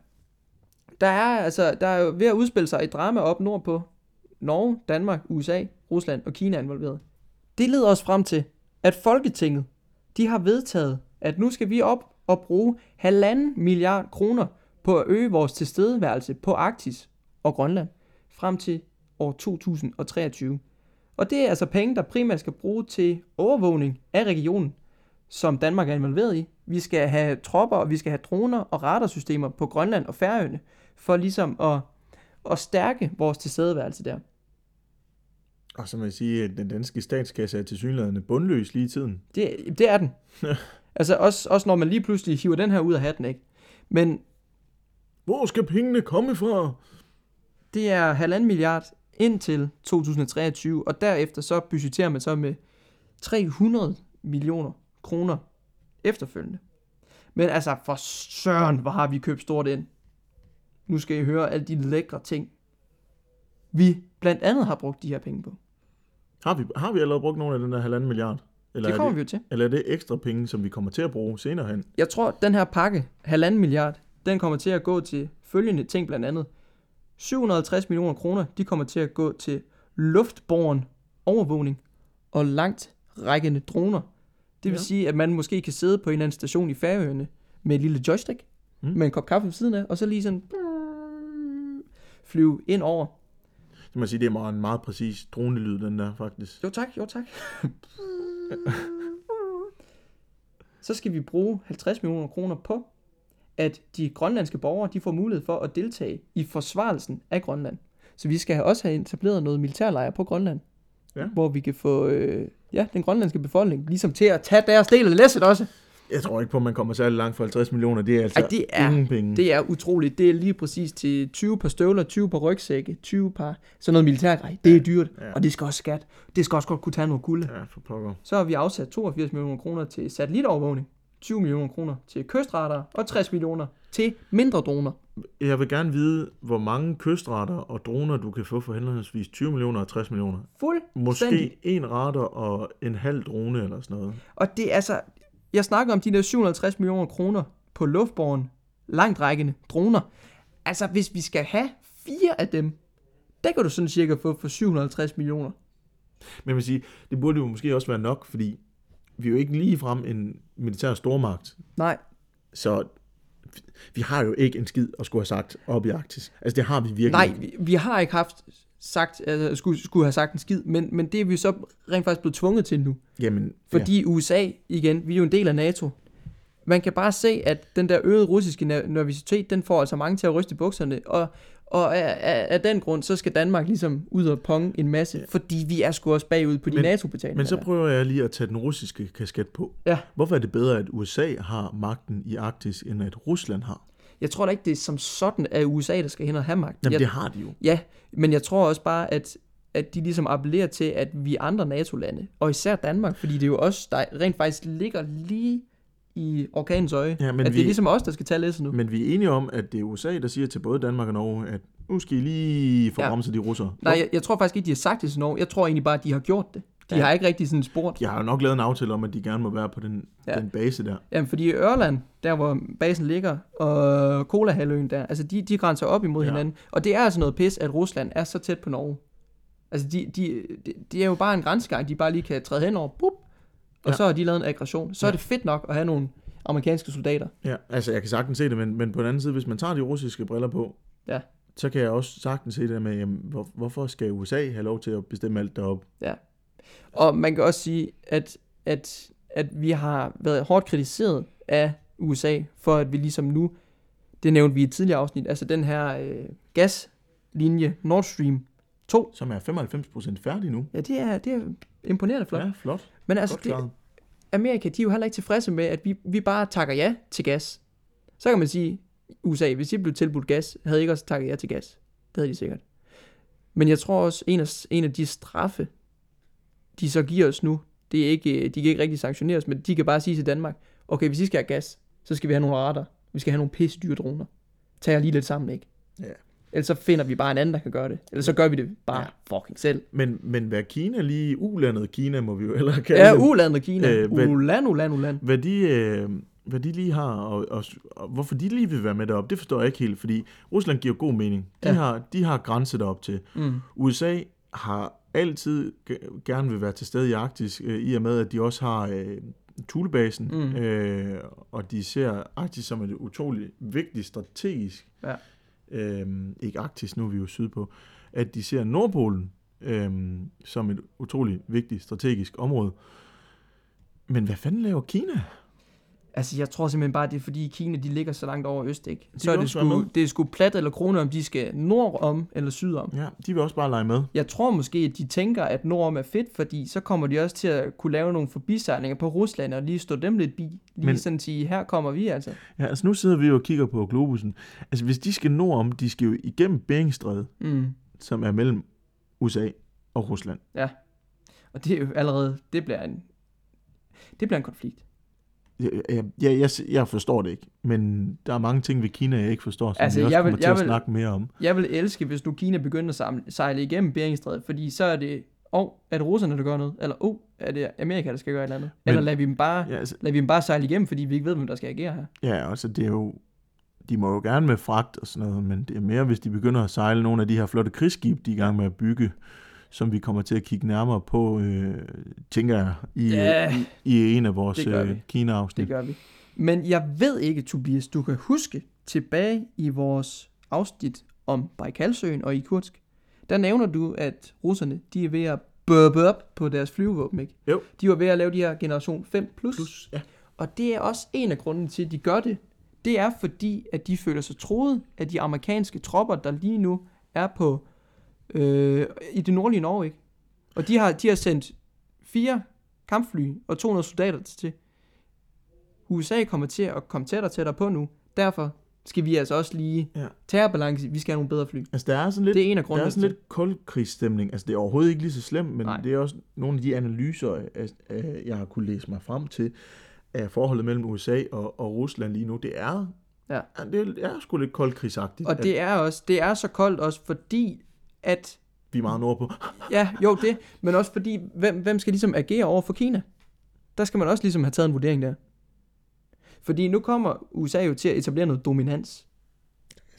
der er, altså, der er ved at udspille sig et drama op nordpå, Norge, Danmark, USA, Rusland og Kina er involveret. Det leder os frem til, at Folketinget, de har vedtaget, at nu skal vi op og bruge halvanden milliard kroner på at øge vores tilstedeværelse på Arktis og Grønland frem til år 2023. Og det er altså penge, der primært skal bruges til overvågning af regionen, som Danmark er involveret i. Vi skal have tropper, og vi skal have droner og radarsystemer på Grønland og Færøerne, for ligesom at, at stærke vores tilstedeværelse der. Og så må jeg sige, at den danske statskasse er til synligheden bundløs lige i tiden. Det, det er den. altså også, også når man lige pludselig hiver den her ud af hatten, ikke? Men Hvor skal pengene komme fra? det er halvanden milliard indtil 2023, og derefter så budgeterer man så med 300 millioner kroner efterfølgende. Men altså, for søren, hvor har vi købt stort ind. Nu skal I høre alle de lækre ting, vi blandt andet har brugt de her penge på. Har vi, har vi allerede brugt nogle af den der halvanden milliard? Eller Det er kommer det, vi jo til. Eller er det ekstra penge, som vi kommer til at bruge senere hen? Jeg tror, at den her pakke, halvanden milliard, den kommer til at gå til følgende ting blandt andet. 750 millioner kroner, de kommer til at gå til luftborgen overvågning og langt rækkende droner. Det vil Ja. sige, at man måske kan sidde på en eller anden station i Færøerne med et lille joystick, Mm. med en kop kaffe ved siden af, og så lige sådan flyve ind over. Så må jeg sige, det er meget, en meget præcis dronelyd, den der faktisk. Jo tak, jo tak. så skal vi bruge 50 millioner kroner på, at de grønlandske borgere de får mulighed for at deltage i forsvarelsen af Grønland. Så vi skal også have etableret noget militærlejr på Grønland, Ja. hvor vi kan få øh, ja, den grønlandske befolkning ligesom til at tage deres del af læsset også. Jeg tror ikke på, at man kommer særlig langt for 50 millioner. Det er altså Ej, det er- ingen penge. Det er utroligt. Det er lige præcis til 20 par støvler, 20 par rygsække, 20 par sådan noget militærgrej. Det er dyrt, Ja. og det skal også skat. Det skal også godt kunne tage noget kulde. Ja, for pokker. Så har vi afsat 82 millioner kroner til satellitovervågning, 20 millioner kroner til kystradar og 60 millioner til mindre droner. Jeg vil gerne vide, hvor mange kystretter og droner, du kan få for henholdsvis 20 millioner og 60 millioner. Fuldstændig. Måske en radar og en halv drone eller sådan noget. Og det er altså, jeg snakker om de der 750 millioner kroner på luftborgen, langtrækkende droner. Altså, hvis vi skal have fire af dem, der kan du sådan cirka få for 750 millioner. Men jeg vil sige, det burde jo måske også være nok, fordi vi er jo ikke lige frem en militær stormagt. Nej, Så vi har jo ikke en skid at skulle have sagt op i Arktis. Altså det har vi virkelig nej, vi, vi har ikke haft sagt, altså, skulle, skulle have sagt en skid, men, men det er vi så rent faktisk blevet tvunget til nu. Jamen, Fordi ja. USA, igen, vi er jo en del af NATO. Man kan bare se, at den der øgede russiske ner- nervositet, den får altså mange til at ryste bukserne. Og, og af, af, af den grund, så skal Danmark ligesom ud og ponge en masse, ja. fordi vi er sgu også bagud på de Men- NATO-betalinger. Men så prøver jeg lige at tage den russiske kasket på. Ja. Hvorfor er det bedre, at USA har magten i Arktis, end at Rusland har? Jeg tror da ikke, det er som sådan, at USA, der skal hen og have magt. Jamen, jeg, det har de jo. Ja, men jeg tror også bare, at, at de ligesom appellerer til, at vi andre NATO-lande, og især Danmark, fordi det jo os, der rent faktisk ligger lige i orkanens øje, Ja, men at vi- det er ligesom os, der skal tage læsset nu. Men vi er enige om, at det er USA, der siger til både Danmark og Norge, at nu skal I lige få Ja. de russere. Nej, jeg, jeg tror faktisk ikke, de har sagt det til Norge. Jeg tror egentlig bare, at de har gjort det. De Ja. har ikke rigtig sådan spurgt. Jeg har jo nok lavet en aftale om, at de gerne må være på den, Ja. den base der. Jamen, fordi i Ørland, der hvor basen ligger, og Kolahalvøen der, altså de, de grænser op imod ja. hinanden. Og det er altså noget pis, at Rusland er så tæt på Norge. Altså, de, de, de, de er jo bare en grænsegang, de bare lige kan træde hen over, bup, og Ja. ja. så har de lavet en aggression. Så er Ja. det fedt nok at have nogle amerikanske soldater. Ja, altså jeg kan sagtens se det, men, men på den anden side, hvis man tager de russiske briller på, Ja. så kan jeg også sagtens se det med, jamen, hvor, hvorfor skal USA have lov til at bestemme alt deroppe? Og man kan også sige, at, at, at vi har været hårdt kritiseret af USA, for at vi ligesom nu, det nævnte vi i et tidligere afsnit, altså den her øh, gaslinje Nord Stream 2, Som er 95% færdig nu. ja, det er, det er imponerende flot. Ja. Ja, flot. Men altså, det. Amerika, de er jo heller ikke tilfredse med, at vi, vi bare takker ja til gas. Så kan man sige, USA, hvis de blev tilbudt gas, havde I ikke også takket ja til gas. Det havde de sikkert. Men jeg tror også, en af, en af de straffe, de så giver os nu, det er ikke, de kan ikke rigtig sanktionere os, men de kan bare sige til Danmark, okay, hvis I skal have gas, så skal vi have nogle radar. Vi skal have nogle pisse dyre droner. Tag jer lige lidt sammen, ikke? Ja. Ellers så finder vi bare en anden, der kan gøre det. Eller så gør vi det bare ja. fucking selv. Men, men hvad Kina lige, ulandet Kina må vi jo heller kalde Ja, det. ulandet Kina. Øh, hvad- Uland, uland, uland. Hvad de, øh, hvad de lige har, og, og, og hvorfor de lige vil være med derop, det forstår jeg ikke helt, fordi Rusland giver god mening. De, Ja. har, de har grænse derop til. Mm. USA har altid ge- gerne vil være til stede i Arktis, øh, i og med, at de også har øh, Thulebasen, Mm. øh, og de ser Arktis som et utroligt vigtigt strategisk, Ja øh, ikke Arktis, nu er vi jo sydpå, at de ser Nordpolen øh, som et utroligt vigtigt strategisk område. Men hvad fanden laver Kina? Altså, jeg tror simpelthen bare, det er fordi Kina, de ligger så langt over øst, ikke? Så vil er det sgu, det er sgu plat eller krone, om de skal nordom eller sydom. Ja, de vil også bare lege med. Jeg tror måske, at de tænker, at nordom er fedt, fordi så kommer de også til at kunne lave nogle forbisejlinger på Rusland, og lige stå dem lidt bi. Lige Men- sådan sige, her kommer vi altså. Ja, altså nu sidder vi jo og kigger på Globusen. Altså hvis de skal nordom, de skal jo igennem Beringstrædet, Mm. som er mellem USA og Rusland. Og det er jo allerede, det bliver en, det bliver en konflikt. Jeg, jeg, jeg, jeg, forstår det ikke, men der er mange ting ved Kina, jeg ikke forstår, som Altså, vi også jeg vil- kommer til jeg at vil- snakke mere om. Jeg vil elske, hvis nu Kina begynder at sejle igennem Beringstrædet, fordi så er det, åh, oh, er det russerne, der gør noget? Eller, åh, oh, er det Amerika, der skal gøre et eller andet? Men- Eller lader vi dem bare, Ja, altså, lader vi dem bare sejle igennem, fordi vi ikke ved, hvem der skal agere her? ja, altså det er jo... De må jo gerne med fragt og sådan noget, men det er mere, hvis de begynder at sejle nogle af de her flotte krigsskib, de er i gang med at bygge, som vi kommer til at kigge nærmere på, øh, tænker jeg, i, Ja, i, i en af vores øh. Kina-afsnit. Det gør vi. Men jeg ved ikke, Tobias, du kan huske tilbage i vores afsnit om Baikalsøen og Irkutsk, der nævner du, at russerne, de er ved at burpe op på deres flyvevåben, ikke? Jo. De var ved at lave de her generation 5 plus. Plus, ja. Og det er også en af grunden til, at de gør det. Det er fordi, at de føler sig troet af de amerikanske tropper, der lige nu er på øh, i det nordlige Norge, ikke? Og de har, de har sendt fire kampfly og 200 soldater til. USA kommer til at komme tættere og tættere på nu. Derfor skal vi altså også lige Ja. terrorbalance. Vi skal have nogle bedre fly. Altså der er sådan lidt, Det er en af der er grundene sådan lidt koldkrigsstemning. Altså det er overhovedet ikke lige så slemt, men Nej. det er også nogle af de analyser, af- af- jeg har kunne læse mig frem til, af forholdet mellem USA og, og Rusland lige nu. Det er, Ja. det er sgu lidt koldkrigsagtigt. Og det er også, det er så koldt også, fordi at Vi er meget nordpå. Ja, jo det, men også fordi, hvem, hvem skal ligesom agere over for Kina? Der skal man også ligesom have taget en vurdering der. Fordi nu kommer USA jo til at etablere noget dominans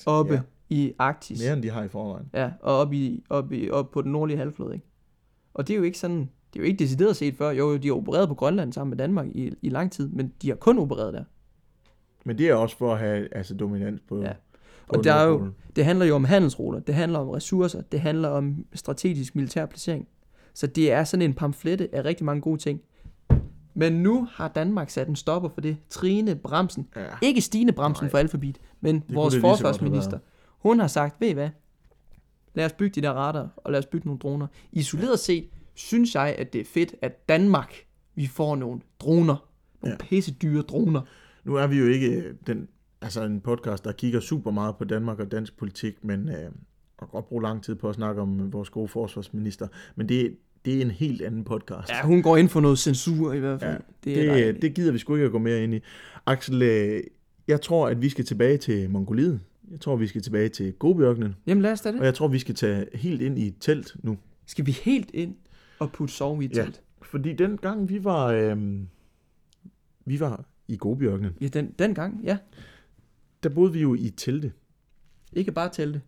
oppe Ja. i Arktis. Mere end de har i forvejen. Ja, og oppe, i, oppe, i, oppe på den nordlige halvflod, ikke? Og det er jo ikke sådan, det er jo ikke decideret set før. Jo, de har opereret på Grønland sammen med Danmark i, i lang tid, men de har kun opereret der. Men det er også for at have altså, dominans på, Ja. Og der er jo, det handler jo om handelsruter, det handler om ressourcer, det handler om strategisk militær placering. Så det er sådan en pamflette af rigtig mange gode ting. Men nu har Danmark sat en stopper for det. Trine Bremsen. Ja. Ikke Stine Bremsen Nej. for Alphabet, men vores det have forsvarsminister. Hun har sagt, ved I hvad? Lad os bygge de der radar, og lad os bygge nogle droner. Isoleret set, synes jeg, at det er fedt, at Danmark, vi får nogle droner. Nogle Ja. ja. pisse dyre droner. Nu er vi jo ikke øh, den, altså en podcast, der kigger super meget på Danmark og dansk politik, men øh, og godt bruge lang tid på at snakke om vores gode forsvarsminister. Men det, det er en helt anden podcast. Ja, hun går ind for noget censur i hvert fald. Ja, det, er det, det gider vi sgu ikke at gå mere ind i. Axel, øh, jeg tror, at vi skal tilbage til Mongoliet. Jeg tror, vi skal tilbage til Gobiørkenen. Jamen lad os da Og det. jeg tror, vi skal tage helt ind i et telt nu. Skal vi helt ind og putte sove i et Ja. telt? Fordi den gang, vi var, øh, vi var i Gobiørkenen, Ja, den, den gang, ja. Der boede vi jo i telte. Ikke bare telte.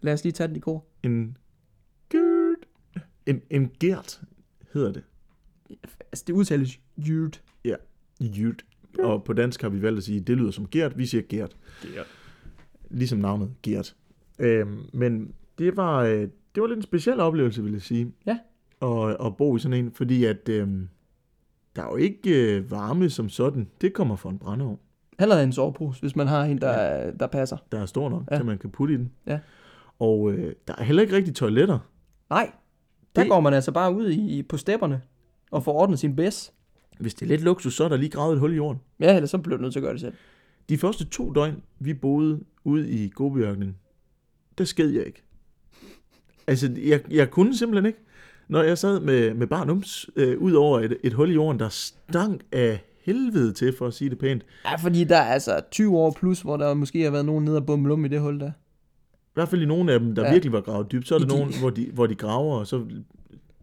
Lad os lige tage den i kor. En gert. En, en gert hedder det. Altså, det udtales jyrt. Jyrt. Og på dansk har vi valgt at sige, det lyder som Gert, vi siger Gert. Gert. Ligesom navnet Gert. Øhm, men det var, øh, det var lidt en speciel oplevelse, vil jeg sige. Ja. At, at bo i sådan en, fordi at øhm, der er jo ikke øh, varme som sådan. Det kommer fra en brændeovn, Heller en sovepose, hvis man har en, der, ja. der passer. der er stor nok, Ja. til man kan putte i den. Ja. Og øh, der er heller ikke rigtig toiletter. Nej, der Det- går man altså bare ud i, på stepperne og får ordnet sin bæs. Hvis det er lidt luksus, så er der lige gravet et hul i jorden. Ja, ellers så bliver du nødt til at gøre det selv. De første to døgn, vi boede ude i Gobiørkenen, der sked jeg ikke. Altså, jeg, jeg kunne simpelthen ikke. Når jeg sad med, med barnums øh, ud over et, et hul i jorden, der stank af helvede til, for at sige det pænt. Ja, fordi der er altså 20 år plus, hvor der måske har været nogen nede og bummelum i det hul der. I hvert fald i nogle af dem, der Ja. virkelig var gravet dybt. Så er I der de- nogen, hvor de, hvor de graver, og så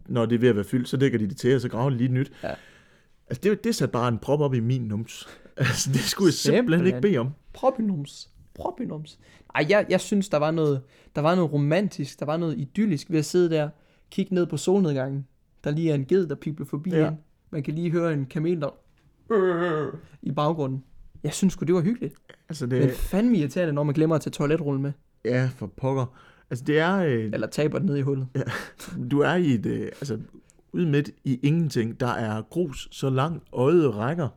når det er ved at være fyldt, så dækker de det til, og så graver de lige nyt. Ja. Altså, det, det satte bare en prop op i min nums. Altså, det skulle jeg simpelthen ikke bede om. Propinums. Propinums. Ej, jeg, jeg synes, der var, noget, der var noget romantisk, der var noget idyllisk ved at sidde der, kigge ned på solnedgangen. Der lige er en ged, der pibler forbi ja. en. Man kan lige høre en kamel, der i baggrunden. Jeg synes sgu, det var hyggeligt. Altså, Men det, fandme irriterende, når man glemmer at tage toiletrullen med. ja, for pokker. Altså, det er, øh, Eller taber den ned i hullet. du er i et, øh, altså, ude midt i ingenting. Der er grus så langt øjet rækker.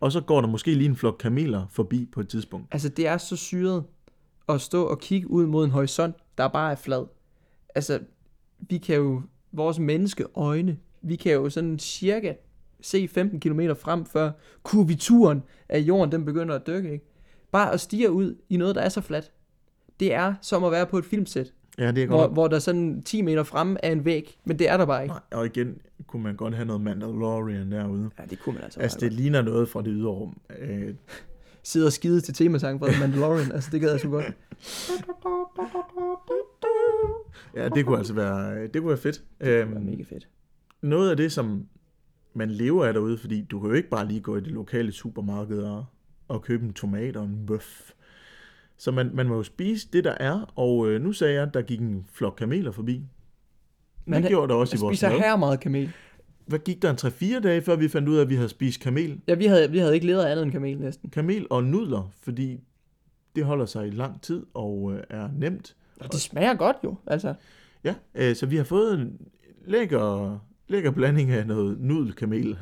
Og så går der måske lige en flok kameler forbi på et tidspunkt. Altså, det er så syret at stå og kigge ud mod en horisont, der bare er flad. Altså, vi kan jo, vores menneskeøjne, vi kan jo sådan cirka se 15 km frem, før kurvituren af jorden, den begynder at dykke, ikke? Bare at stige ud i noget, der er så fladt. Det er som at være på et filmsæt, Ja, det er hvor, godt. hvor der sådan 10 meter fremme er en væg, men det er der bare ikke. Nej, og igen kunne man godt have noget Mandalorian derude. Ja, det kunne man altså, Altså, det ligner noget fra det ydre rum. Øh, godt. Sidde og skide til temasang fra Mandalorian, altså det gad jeg så godt. ja, det kunne altså være, det kunne være fedt. Det var Øhm, mega fedt. noget af det, som man lever af derude, fordi du kan jo ikke bare lige gå i det lokale supermarked og, og købe en tomat og en bøf. Så man, man må jo spise det, der er, og øh, nu sagde jeg, at der gik en flok kameler forbi. Man det gjorde der også i vores spiser her meget kamel. Hvad gik der en 3-4 dage, før vi fandt ud af, at vi havde spist kamel? Ja, vi havde, vi havde ikke ledet af andet end kamel næsten. Kamel og nudler, fordi det holder sig i lang tid og øh, er nemt. Og det smager godt jo, altså. Ja, øh, så vi har fået en lækker, lækker blanding af noget nudelkamel.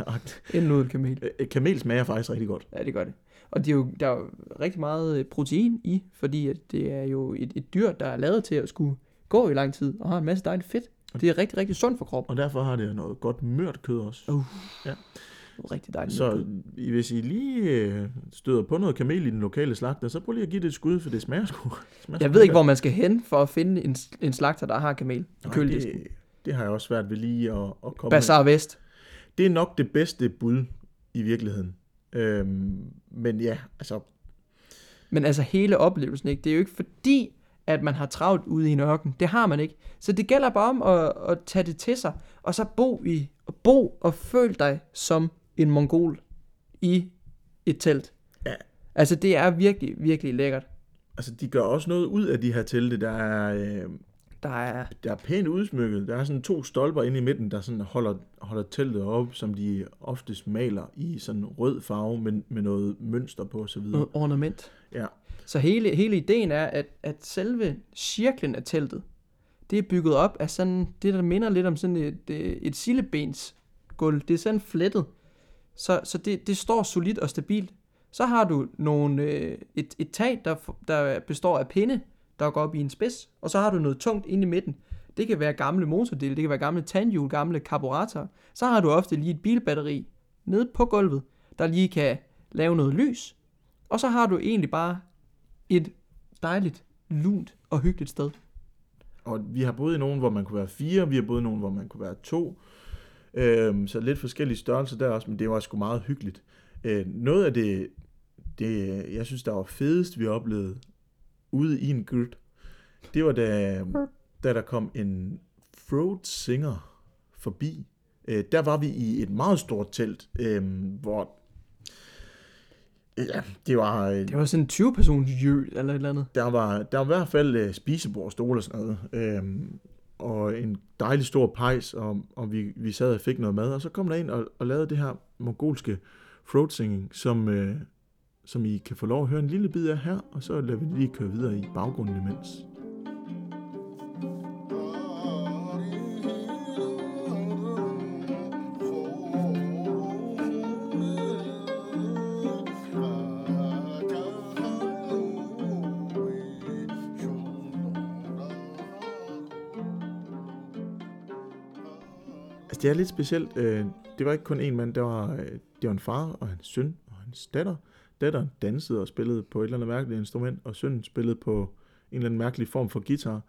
En nudelkamel. Øh, Kamel smager faktisk rigtig godt. Ja, det gør det. Og det er jo, der er jo rigtig meget øh, protein i, fordi at det er jo et, et dyr, der er lavet til at skulle gå i lang tid, og har en masse dejligt fedt. Det er rigtig, rigtig sundt for kroppen. Og derfor har det noget godt mørt kød også. Uh, Ja. Rigtig dejligt. Så hvis I lige øh, støder på noget kamel i den lokale slagter, så prøv lige at give det et skud, for det smager sgu. Smager Jeg ved ikke, hvor man skal hen for at finde en, en slagter, der har kamel i køledisken. det, det har jeg også svært ved lige at, at komme Bazaar Vest. Det er nok det bedste bud i virkeligheden. Øhm, men ja, altså, Men altså hele oplevelsen, ikke? det er jo ikke fordi, at man har travlt ude i en ørken. Det har man ikke. Så det gælder bare om at, at tage det til sig, og så bo i, bo og føl dig som en mongol i et telt. Ja. Altså det er virkelig, virkelig lækkert. altså, de gør også noget ud af de her telte. Der er, øh, Der er, der er pænt udsmykket. Der er sådan to stolper inde i midten, der sådan holder, holder teltet op, som de oftest maler i sådan rød farve, men med noget mønster på osv. noget ornament. Ja. Så hele, hele ideen er, at, at selve cirklen af teltet, det er bygget op af sådan, det der minder lidt om sådan et, et, et sillebensgulv. Det er sådan flettet. Så, så det, det står solidt og stabilt. Så har du nogle, øh, et, et tag, der, der består af pinde, der går op i en spids. Og så har du noget tungt inde i midten. Det kan være gamle motordele, det kan være gamle tandhjul, gamle karburatorer. Så har du ofte lige et bilbatteri nede på gulvet, der lige kan lave noget lys. Og så har du egentlig bare et dejligt, lunt og hyggeligt sted. Og vi har boet i nogen, hvor man kunne være fire, vi har boet i nogen, hvor man kunne være to. Øhm, så lidt forskellige størrelser der også, men det var sgu meget hyggeligt. Øh, noget af det, det, jeg synes, der var fedest, vi oplevede ude i en gyrt, det var da, da der kom en throat singer forbi. Øh, der var vi i et meget stort telt, øh, hvor ja, det var, øh, Det var sådan en 20 persons jø eller et eller andet. der var, der var i hvert fald øh, spisebord, stole og sådan noget. Øhm, og en dejlig stor pejs, og, og vi, vi sad og fik noget mad. Og så kom der ind og, og lavede det her mongolske throat singing, som, øh, som I kan få lov at høre en lille bid af her. Og så lader vi lige køre videre i baggrunden imens. Altså, det er lidt specielt. Øh, det var ikke kun en mand, det var, øh, det var en far og hans søn og hans datter. Datteren dansede og spillede på et eller andet mærkeligt instrument, og sønnen spillede på en eller anden mærkelig form for guitar.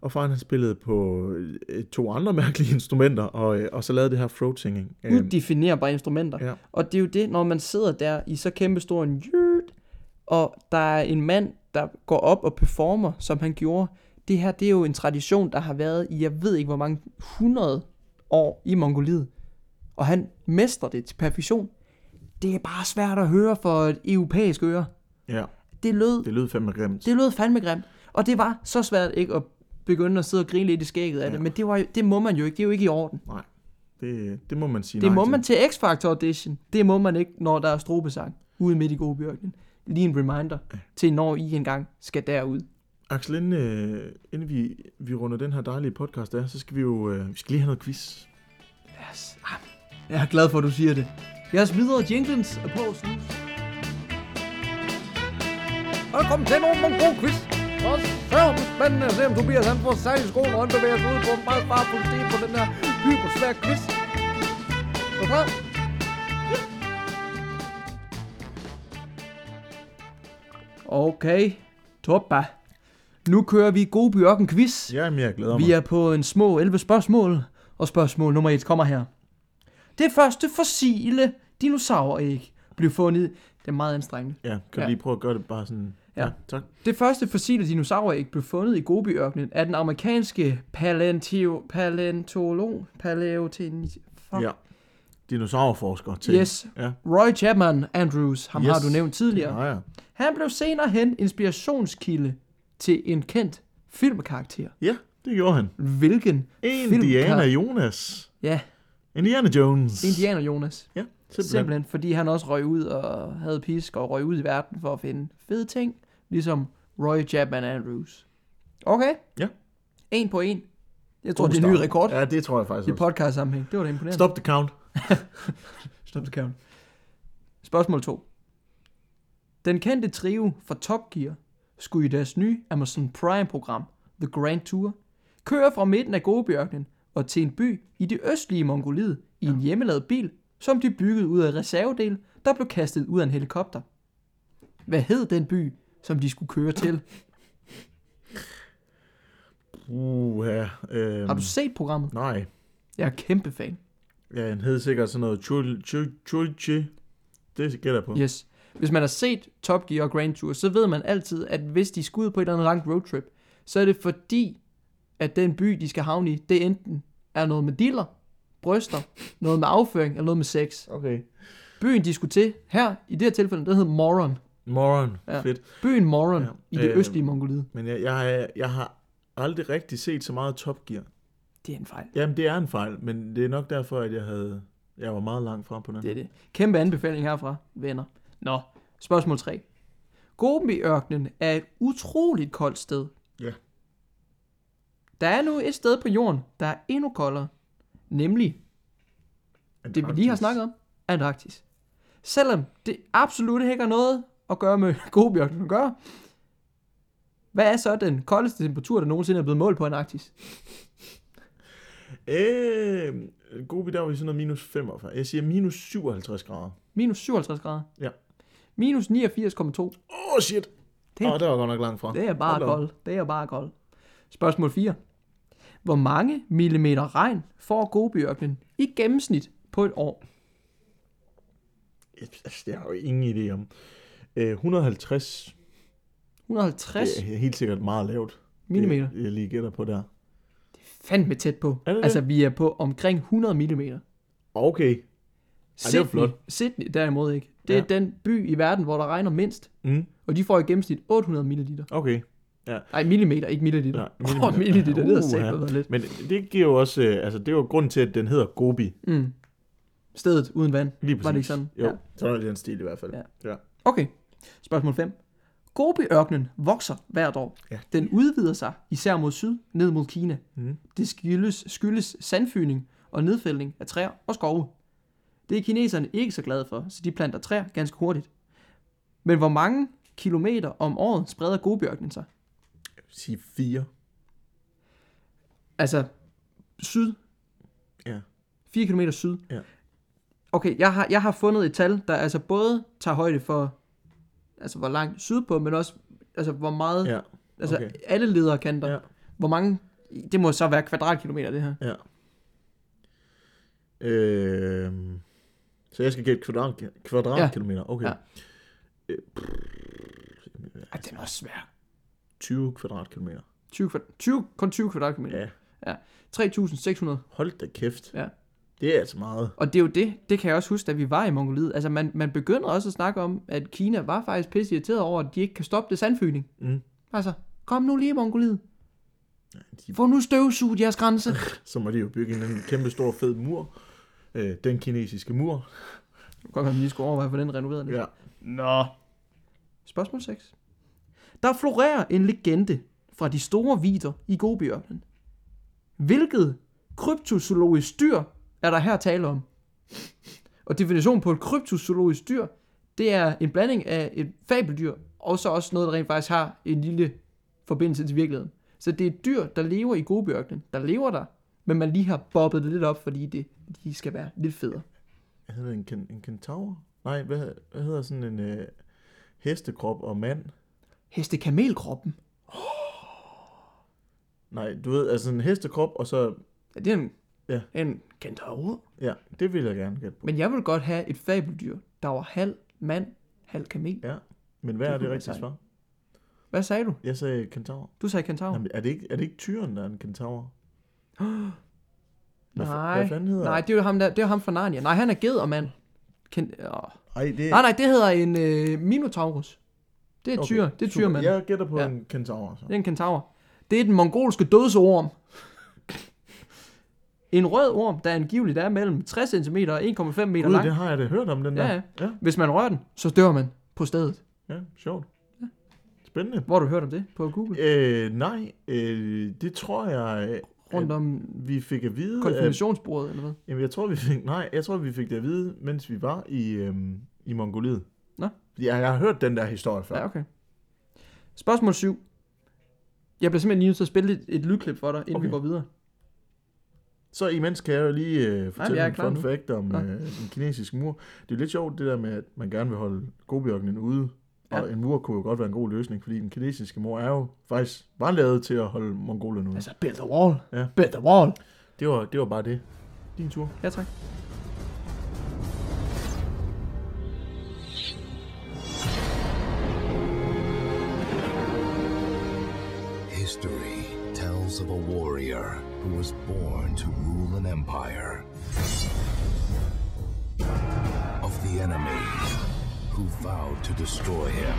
Og faren han spillede på øh, to andre mærkelige instrumenter, og, øh, og så lavede det her throat singing. Øhm, Udefinerbare instrumenter. ja. Og det er jo det, når man sidder der i så kæmpe stor en jøt, og der er en mand, der går op og performer, som han gjorde. Det her, det er jo en tradition, der har været i, jeg ved ikke hvor mange hundrede år i Mongoliet. og han mestrer det til perfektion. Det er bare svært at høre for et europæisk øre. Ja, Det lød, det lød fandme grimt. det lød fandme grimt. Og det var så svært ikke at begynde at sidde og grine lidt i skægget af det. Men det, var, det må man jo ikke. Det er jo ikke i orden. Nej, det, det må man sige Det må til. man til X-Factor audition. Det må man ikke, når der er strobesang ude midt i Godbjørken. Lige en reminder til, når I engang skal derud. Axel, inden, øh, inden vi, vi runder den her dejlige podcast af, så skal vi jo øh, vi skal lige have noget quiz. Yes. Ah, Jeg er glad for, at du siger det. Jeg smider Jenkins er på snus. Velkommen til nogle, nogle gode quiz. Og så er det spændende at se, om Tobias han får særlig i skolen, og han bevæger sig ud på en meget farfuld sti på den her hypersvær quiz. Er du klar? Okay, Toppa. Nu kører vi Goby Ørken quiz. Ja, men jeg glæder mig. Vi er på en små 11 spørgsmål, og spørgsmål nummer 1 kommer her. Det første fossile dinosauræg blev fundet... Det er meget anstrengende. Ja, kan Ja. du lige prøve at gøre det bare sådan... Ja. ja tak. Det første fossile dinosauræg blev fundet i Gobi-ørkenen af den amerikanske paleontio, paleontolog, paleotin, fuck. Ja. Dinosaurforsker til. Yes, Ja. Roy Chapman Andrews, ham Yes. har du nævnt tidligere. Ja, ja. Han blev senere hen inspirationskilde til en kendt filmkarakter. ja, det gjorde han. Hvilken Indiana filmkar- Jonas. Ja, Indiana Jones. Indianer Jonas. Ja, simpelthen. Simpelthen, fordi han også røg ud og havde pisk og røg ud i verden for at finde fede ting, ligesom Roy Chapman Andrews. Okay. Ja. En på en. Jeg tror, God det er en ny rekord Ja, det tror jeg faktisk i også. podcast sammenhæng. Det var da imponerende. Stop the count. Stop the count. Spørgsmål 2. Den kendte trio fra Top Gear skulle i deres nye Amazon Prime-program, The Grand Tour, køre fra midten af Gobiørkenen og til en by i det østlige Mongoliet i en hjemmelavet bil, som de byggede ud af reservedel, der blev kastet ud af en helikopter. Hvad hed den by, som de skulle køre til? Uh, ja. Øhm, Har du set programmet? Nej. Jeg er kæmpe fan. Ja, han hed sikkert sådan noget Chul- Chul- Chulchi. Det gætter på. Yes. Hvis man har set Top Gear og Grand Tour, så ved man altid, at hvis de skal ud på et eller andet langt roadtrip, så er det fordi, at den by, de skal havne i, det enten er noget med diller, bryster, noget med afføring eller noget med sex. Okay. Byen, de skulle til her, i det her tilfælde, den hedder Moron. Moron. Ja. Fedt. Byen Moron Ja. ja. i det Øh, østlige Mongoliet. Men jeg, jeg, jeg har aldrig rigtig set så meget Top Gear. Det er en fejl. Jamen, det er en fejl, men det er nok derfor, at jeg havde... Jeg var meget langt frem på den. Det er det. Kæmpe anbefaling herfra, venner. Nå, spørgsmål 3. Gobi-ørkenen er et utroligt koldt sted. Der er nu et sted på jorden, der er endnu koldere. Nemlig det, vi lige har snakket om, Antarktis. Selvom det absolut ikke har noget at gøre med Gobi-ørkenen at gøre. Hvad er så den koldeste temperatur, der nogensinde er blevet målt på Antarktis? Øh, Gobi, der var vi sådan noget minus 45. Jeg siger minus 57 grader. Minus 57 grader. Ja. Minus 89,2. Åh, oh, shit. Det- Det... Oh, det var godt nok langt fra. Det er bare Hold da op. kold. Det er bare kold. Spørgsmål 4. Hvor mange millimeter regn får Gobiørkenen i gennemsnit på et år? Altså, det har jeg jo ingen idé om. Øh, 150 150 det er helt sikkert meget lavt. millimeter. Det, jeg lige gætter på der. Fandme tæt på. Er det det? Altså, vi er på omkring 100 millimeter. Okay. det var flot. Sydney derimod ikke. Det er Ja. den by i verden, hvor der regner mindst. Mm, Og de får i gennemsnit 800 milliliter. okay. Nej, millimeter, ikke milliliter. Nej, Åh, oh, milliliter, det har sagt Uha. været lidt. Men det giver jo også, øh, altså det er jo grunden til, at den hedder Gobi. Mm. Stedet uden vand. Lige præcis. Var det ikke sådan? Jo, Ja. ja. sådan er det den stil i hvert fald. Ja. ja. Okay. Spørgsmål 5. Gobi-ørkenen vokser hvert år. Ja. Den udvider sig især mod syd, ned mod Kina. Mhm. Det skyldes, skyldes sandfygning og nedfældning af træer og skove. Det er kineserne ikke så glade for, så de planter træer ganske hurtigt. Men hvor mange kilometer om året spreder Gobi-ørkenen sig? Sige fire. Altså, syd. Ja. 4 km syd. Ja. Okay, jeg har, jeg har fundet et tal, der altså både tager højde for, altså hvor langt sydpå, men også, altså hvor meget, Ja. altså okay. alle lederkanter. Ja. Hvor mange, det må så være kvadratkilometer, det her. Ja. Øh, så jeg skal gætte kvadrat, kvadratkilometer. Okay. Ja. Øh, Ej, den er også svær. 20 kvadratkilometer. 20, kvad- 20, kun 20 kvadratkilometer. Ja. 3.600. Hold da kæft. Det er altså meget. Og det er jo det, det kan jeg også huske, da vi var i Mongoliet. Altså man, man begynder også at snakke om, at Kina var faktisk pisse irriteret over, at de ikke kan stoppe det sandfygning. Mm. Altså, kom nu lige i Mongoliet. de- Få nu støvsuget jeres grænse. Så må de jo bygge en kæmpe stor fed mur. Øh, den kinesiske mur. Godt, at man lige skulle overveje, få den renoveret lidt. Ja. Nå. Spørgsmål 6. Der florerer en legende fra de store vider i Gobiørnen. Hvilket kryptozoologisk dyr er der her tale om? Og definitionen på et kryptozoologisk dyr, det er en blanding af et fabeldyr, og så også noget, der rent faktisk har en lille forbindelse til virkeligheden. Så det er et dyr, der lever i Gobiørkenen, der lever der, men man lige har bobbet det lidt op, fordi det, de skal være lidt federe. Jeg hedder? En, en kentaur? Nej, hvad, hvad hedder sådan en øh, hestekrop og mand? Hestekamelkroppen. Nej, du ved, altså en hestekrop, og så... Ja, det er en, Ja. en kentaur. Ja, det vil jeg gerne gætte på. Men jeg vil godt have et fabeldyr, der var halv mand, halv kamel. Ja, men hvad Det er det kunne rigtige være svar? Hvad sagde du? Jeg sagde kentaur. Du sagde kentaur. Jamen, er, det ikke, er det ikke tyren, der er en kentaur? Hvad, fa- nej, hvad fanden hedder nej, det er jo ham, der, det er ham fra Narnia. Nej, han er ged og mand. Ken, oh. Ej, det Nej, nej, det hedder en øh, Minotaurus. Det er Okay, tyr, det er super. tyrmand. Jeg gætter på Ja. ja. en kentaur. Så. Det er en kentaur. Det er den mongolske dødsorm. En rød orm, der angiveligt er mellem 60 cm og 1,5 meter Gud, lang. det har jeg da hørt om, den Ja, der. ja. ja. Hvis man rører den, så dør man på stedet. Ja, sjovt. Spændende. Hvor har du hørt om det? På Google? Øh, nej, øh, det tror jeg, øh, Rundt om vi fik at vide. At, konfirmationsbordet, eller hvad? jamen, jeg tror, vi fik, nej, jeg tror, vi fik det at vide, mens vi var i, øhm, i Mongoliet. Fordi jeg, jeg har hørt den der historie før. Ja, okay. Spørgsmål 7. Jeg bliver simpelthen lige nødt til at spille et, et lydklip for dig, inden okay. vi går videre. Så imens kan jeg jo lige øh, fortælle er en fun nu. fact om Nå. øh, den kinesiske mur. Det er lidt sjovt det der med, at man gerne vil holde Gobiørkenen ude. Ja. Og en mur kunne jo godt være en god løsning, fordi den kinesiske mur er jo faktisk var lavet til at holde mongolerne ude. Altså, build the wall. Ja. Build the wall. Det var, det var bare det. Din tur. Ja, tak. Of a warrior who was born to rule an empire. Of the enemy who vowed to destroy him.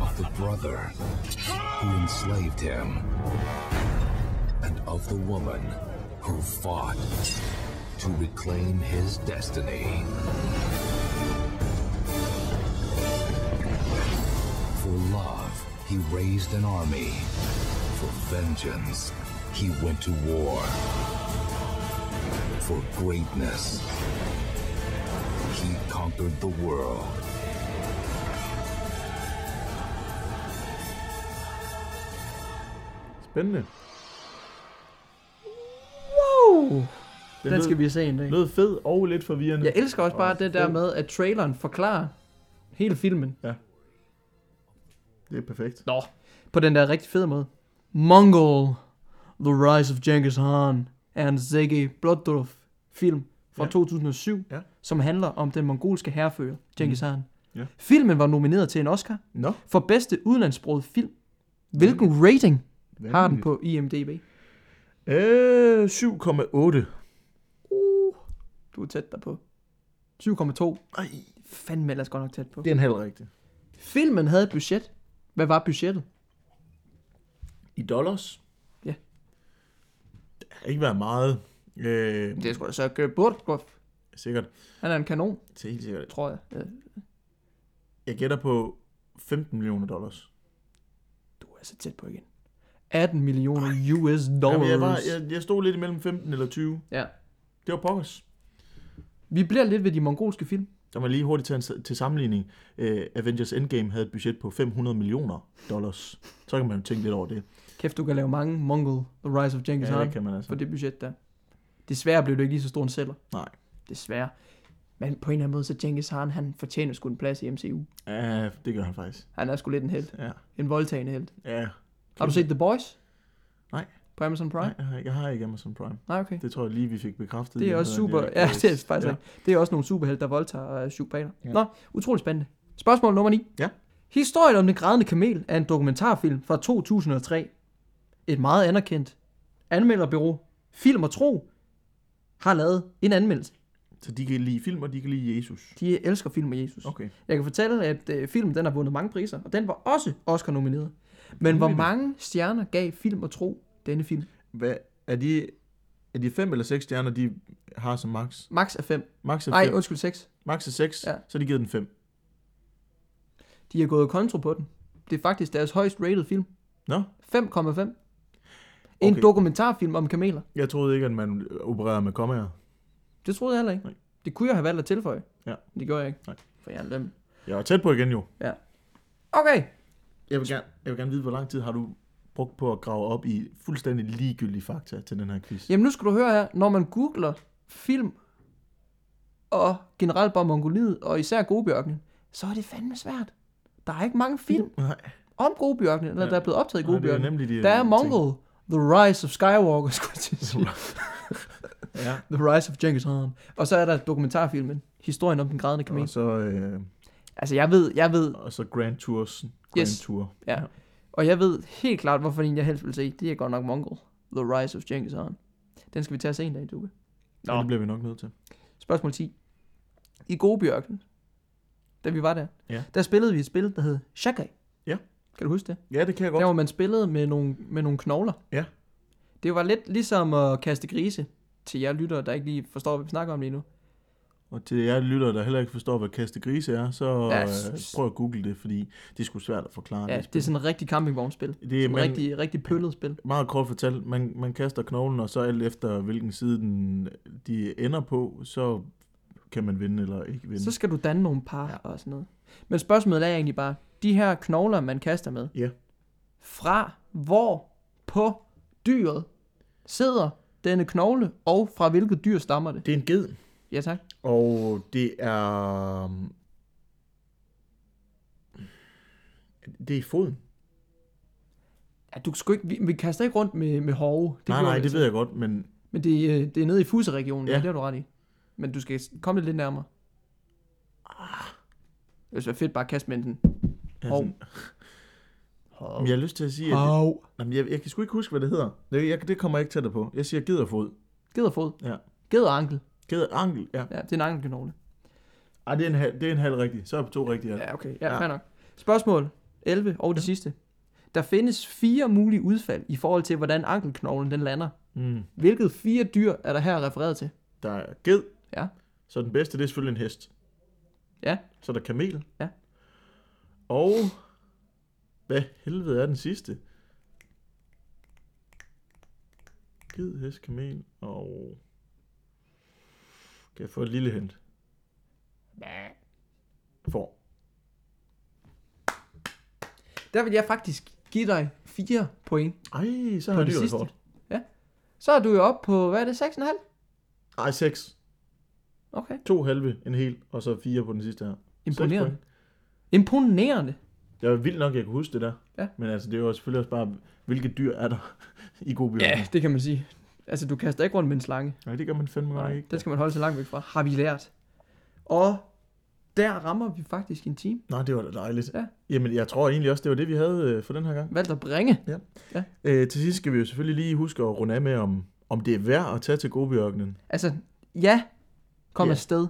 Of the brother who enslaved him. And of the woman who fought to reclaim his destiny. For love, he raised an army. For vengeance, he went to war. For greatness, he conquered the world. Spændende. Wow. Den, Den lød, skal vi se en dag. lød fed og lidt forvirrende. Jeg elsker også bare Og det der med, at traileren forklarer hele filmen. Det er perfekt. Nå, på den der rigtig fede måde. Mongol, The Rise of Genghis Khan, er en Sergei Bloddorf film fra Ja. 2007, Ja. som handler om den mongolske herrefører, Genghis Khan. Ja. Filmen var nomineret til en Oscar Nå, for bedste udenlandssproget film. Hvilken rating har den vanvittigt. på IMDb? Øh, 7,8. Du er tæt der på. 7,2. Ej, Fandme ellers godt nok tæt på. det er en halv rigtig. Filmen havde et budget. Hvad var budgettet? I dollars? Ja. Det har ikke været meget. Øh, Det er sgu da så Burdgoff. sikkert. Han er en kanon, Det er helt sikkert. tror jeg. Øh, Jeg gætter på 15 millioner dollars. Du er så tæt på igen. 18 millioner US dollars. Jamen, jeg, var, jeg, jeg stod lidt imellem 15 eller 20. Ja. Det var pokkers. Vi bliver lidt ved de mongolske film. Der var lige hurtigt til, en, til sammenligning. Uh, Avengers Endgame havde et budget på 500 millioner dollars. Så kan man jo tænke lidt over det. Kæft, du kan lave mange Mongol, The Rise of Genghis Ja, Khan, det kan man altså. for det budget der. Desværre blev det ikke lige så stor en sælger. Nej. Desværre. Men på en eller anden måde, så Genghis Khan, han fortjener sgu en plads i MCU. Ja, det gør han faktisk. Han er sgu lidt en held. Ja. En voldtagende held. Ja. Har du set The Boys? Nej. På Amazon Prime? Nej, jeg har, ikke Amazon Prime. Nej, okay. Det tror jeg lige, vi fik bekræftet. Det er også super. Ja, det er faktisk ja. Det er også nogle superhelte, der voldtager og psykopater. Ja. Nå, utrolig spændende. Spørgsmål nummer 9. Ja. Historien om den grædende kamel er en dokumentarfilm fra 2003. Et meget anerkendt anmelderbyrå, Film og Tro, har lavet en anmeldelse. Så de kan lide film, og de kan lide Jesus. De elsker film med Jesus. Okay. Jeg kan fortælle, at øh, filmen den har vundet mange priser, og den var også Oscar-nomineret. Men hvor mange stjerner gav Film og Tro denne film? Hvad, er de, er de fem eller seks stjerner, de har som max? Max er 5. Max er, Nej, fem. undskyld, 6. max er seks, Ja. så de givet den fem. De har gået kontro på den. Det er faktisk deres højst rated film. Nå, 5,5. En Okay. dokumentarfilm om kameler. jeg troede ikke, at man opererede med kommaer. Det troede jeg heller ikke. Nej. Det kunne jeg have valgt at tilføje. Ja. Men det gjorde jeg ikke. Nej. For jeg er en løm. Jeg var tæt på igen jo. Okay. Jeg vil, gerne, jeg vil gerne vide, hvor lang tid har du brugt på at grave op i fuldstændig ligegyldige fakta til den her quiz? Jamen nu skal du høre her. Når man googler film og generelt bare Mongoliet, og især Gobjørken, så er det fandme svært. Der er ikke mange film Nej, om Gobjørken, eller Ja. der er blevet optaget i Nej, det er nemlig de Der er ting. The Rise of Skywalker, skulle jeg til at sige. Ja. The Rise of Genghis Khan. Og så er der dokumentarfilmen, historien om den grædende kamel. Og så, øh, Altså jeg ved, jeg ved, og så Grand Tours. Grand Yes. Tour. ja. Og jeg ved helt klart, hvorfor en jeg helst vil se. Det er godt nok Mongol. The Rise of Genghis Khan. Den skal vi tage se en dag, Duke. Nå. Ja, det bliver vi nok nødt til. Spørgsmål 10. I Gobjørken, da vi var der, Ja. der spillede vi et spil, der hed Shakai. Ja. Kan du huske det? Ja, det kan jeg godt. Der hvor man spillede med nogle, med nogle knogler. Ja. Det var lidt ligesom at kaste grise til jer lyttere, der ikke lige forstår, hvad vi snakker om lige nu. Og til jer lyttere, der heller ikke forstår, hvad kaste grise er, så Ja, s- prøv at google det, fordi det er sgu svært at forklare. Ja, det er sådan et rigtig campingvognspil. det er Sådan et rigtig, rigtig pøllet spil. meget kort fortalt, man, man kaster knoglen, og så alt efter hvilken side den, de ender på, så kan man vinde eller ikke vinde. Så skal du danne nogle par ja. og sådan noget. Men spørgsmålet er egentlig bare, de her knogler, man kaster med, Ja. fra hvor på dyret sidder denne knogle, og fra hvilket dyr stammer det? Det er en ged, Ja tak. og det er... Det er i foden. Ja, du skal ikke, vi, vi kaster ikke rundt med, med hove. Det nej, gjorde nej, vi det altså. ved jeg godt, men Men det, er, øh, det er nede i fuseregionen, ja. Ja. det har du ret i. Men du skal komme lidt nærmere. Det ville være fedt bare at kaste med den. jeg, Hov. sådan, men jeg har lyst til at sige, at det, Hov. jamen, jeg, jeg kan sgu ikke huske, hvad det hedder. Det, jeg, det kommer jeg ikke tættere på. Jeg siger gederfod. Gederfod. Ja. Geder ankel, ja. Ja, det er en ankelknogle. Ej, det er en halv, det er en halv rigtig. Så er jeg på to rigtige. Ja. Okay. Ja, Ja. ja. fair nok. Spørgsmål 11 og det sidste. Der findes fire mulige udfald i forhold til, hvordan ankelknoglen den lander. Mm. Hvilket fire dyr er der her refereret til? Der er ged. Ja. Så den bedste, det er selvfølgelig en hest. Ja. Så er der kamel. Ja. Og hvad helvede er den sidste? Ged, hest, kamel og... Kan jeg få et lille hint? For. Der vil jeg faktisk give dig fire point. Ej, så har det jeg sidste. rekord. Så er du jo oppe på, hvad er det, 6,5? Ej, seks. Okay. To halve, en hel, og så fire på den sidste her. Imponerende. Imponerende. Det var vildt nok, jeg kunne huske det der. Ja. Men altså, det er jo selvfølgelig også bare, hvilke dyr er der i god biologi? Ja, det kan man sige. Altså, du kaster ikke rundt med en slange. Nej, det gør man fandme Nej, ikke. den skal man holde sig langt væk fra. Har vi lært. Og der rammer vi faktisk en time. Nej, det var da dejligt. Ja. Jamen, jeg tror egentlig også, det var det, vi havde øh, for den her gang. Valgt at bringe. Øh, til sidst skal vi jo selvfølgelig lige huske at runde af med, om, om det er værd at tage til Gobiørkenen. Altså, ja, kom Ja. afsted.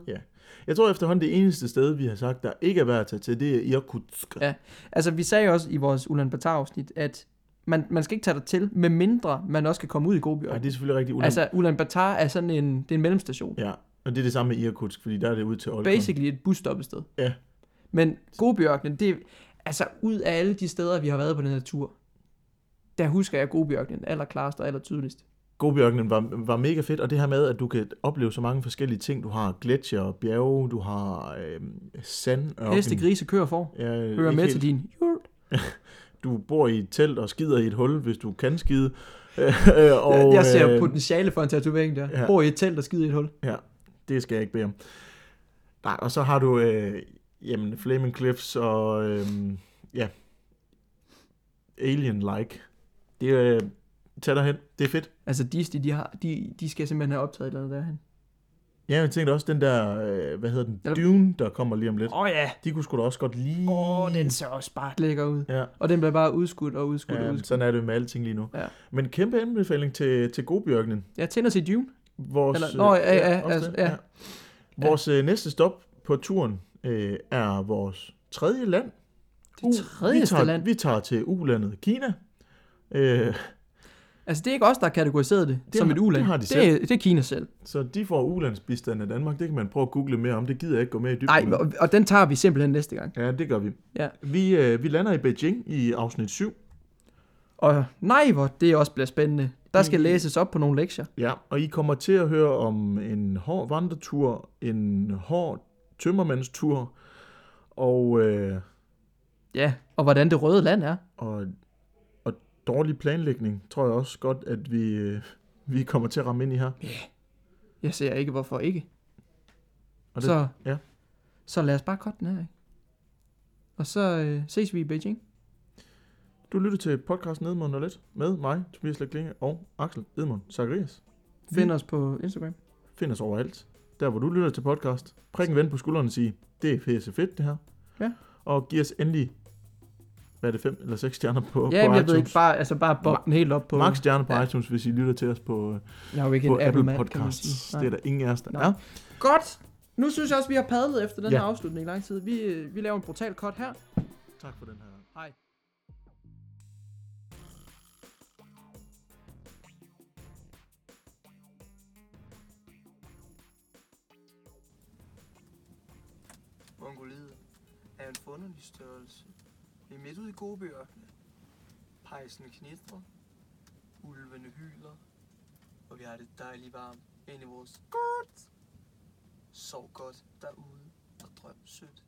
Jeg tror efterhånden, det eneste sted, vi har sagt, der ikke er værd at tage til, det er Irkutsk. Ja. Altså, vi sagde også i vores Ulaanbaatar-afsnit, at man, man skal ikke tage dig til, med mindre man også kan komme ud i Gobiørkenen. Nej, det er selvfølgelig rigtigt. Ulan... Altså, Ulaanbaatar er sådan en, det er en mellemstation. Ja, og det er det samme med Irkutsk, fordi der er det ud til Olkon. Basically et busstoppested. Ja. Men Gobiørkenen, det er, altså ud af alle de steder, vi har været på den her tur, der husker jeg Gobiørkenen allerklarest og allertydeligst. Gobiørkenen var, var mega fedt, og det her med, at du kan opleve så mange forskellige ting. Du har gletsjer, bjerge, du har øh, sandørken. Heste, grise, køer for. Ja, Hører med helt. til din jul. Du bor i et telt og skider i et hul, hvis du kan skide. og, jeg, ser øh, potentiale for en tatovering der. ja. Bor i et telt og skider i et hul. Ja, det skal jeg ikke bede om. Nej, og så har du, øh, jamen, Flaming Cliffs og, øh, ja, Alien-like. Det er, øh, tag dig hen. Det er fedt. Altså Disney, de, har, de, de skal simpelthen have optaget et eller andet derhen. Ja, jeg tænkte også den der, øh, hvad hedder den, Ja. Dune, der kommer lige om lidt. Åh oh, ja. De kunne sgu da også godt lige... Åh, oh, den ser også bare lækker ud. Ja, Og den bliver bare udskudt og udskudt ja og udskudt. sådan er det med alting lige nu. Ja. Men kæmpe anbefaling til, til Godbjørkenen. Jeg tænder til Dune. Vores, Eller- nå, ja, ja, også altså, det, ja. Vores øh, næste stop på turen øh, er vores tredje land. Det tredje vi tager, land. Vi tager til ulandet Kina. Øh, Altså, det er ikke os, der har kategoriseret det, Det som har- et uland. det har de det, selv. er, det er Kina selv. så de får ulandsbistand af Danmark. Det kan man prøve at google mere om. Det gider jeg ikke gå med i dybden. Nej, og, og den tager vi simpelthen næste gang. Ja, det gør vi. Ja. Vi, øh, vi lander i Beijing i afsnit 7. Og nej, hvor det også bliver spændende. Der skal Mm. læses op på nogle lektier. Ja, og I kommer til at høre om en hård vandretur, en hård tømmermandstur, og, øh, Ja, og hvordan det røde land er. og dårlig planlægning, tror jeg også godt, at vi, øh, vi kommer til at ramme ind i her. Jeg ser ikke, hvorfor ikke. Og det, så, ja. så lad os bare cutte den her af. Og så øh, ses vi i Beijing. Du lytter til podcasten Edmund og Let med mig, Tobias Leklinge og Axel Edmund Zacharias. Find os på Instagram. Find os overalt. Der, hvor du lytter til podcast. Prik en ven på skulderen og sige, det er pisse fedt, det her. Ja. Og giv os endelig, hvad er det, fem eller seks stjerner på, Ja, på jeg iTunes. ved ikke, bare, altså bare bob den helt op på... Max stjerner på Ja. iTunes, hvis I lytter til os på, øh, Jeg ikke på en Apple, Apple man Podcasts. Det er der ingen af os, der Nå. er. Godt! Nu synes jeg også, vi har padlet efter den Ja. her afslutning i lang tid. Vi, øh, vi laver en brutal cut her. Tak for den her. Hej. Mongoliet er en forunderlig størrelse. Vi er midt ude i Gobiørkenen. Pejsen knitrer. Ulvene hyler. Og vi har det dejligt varmt ind i vores godt. Sov godt derude og drøm sødt.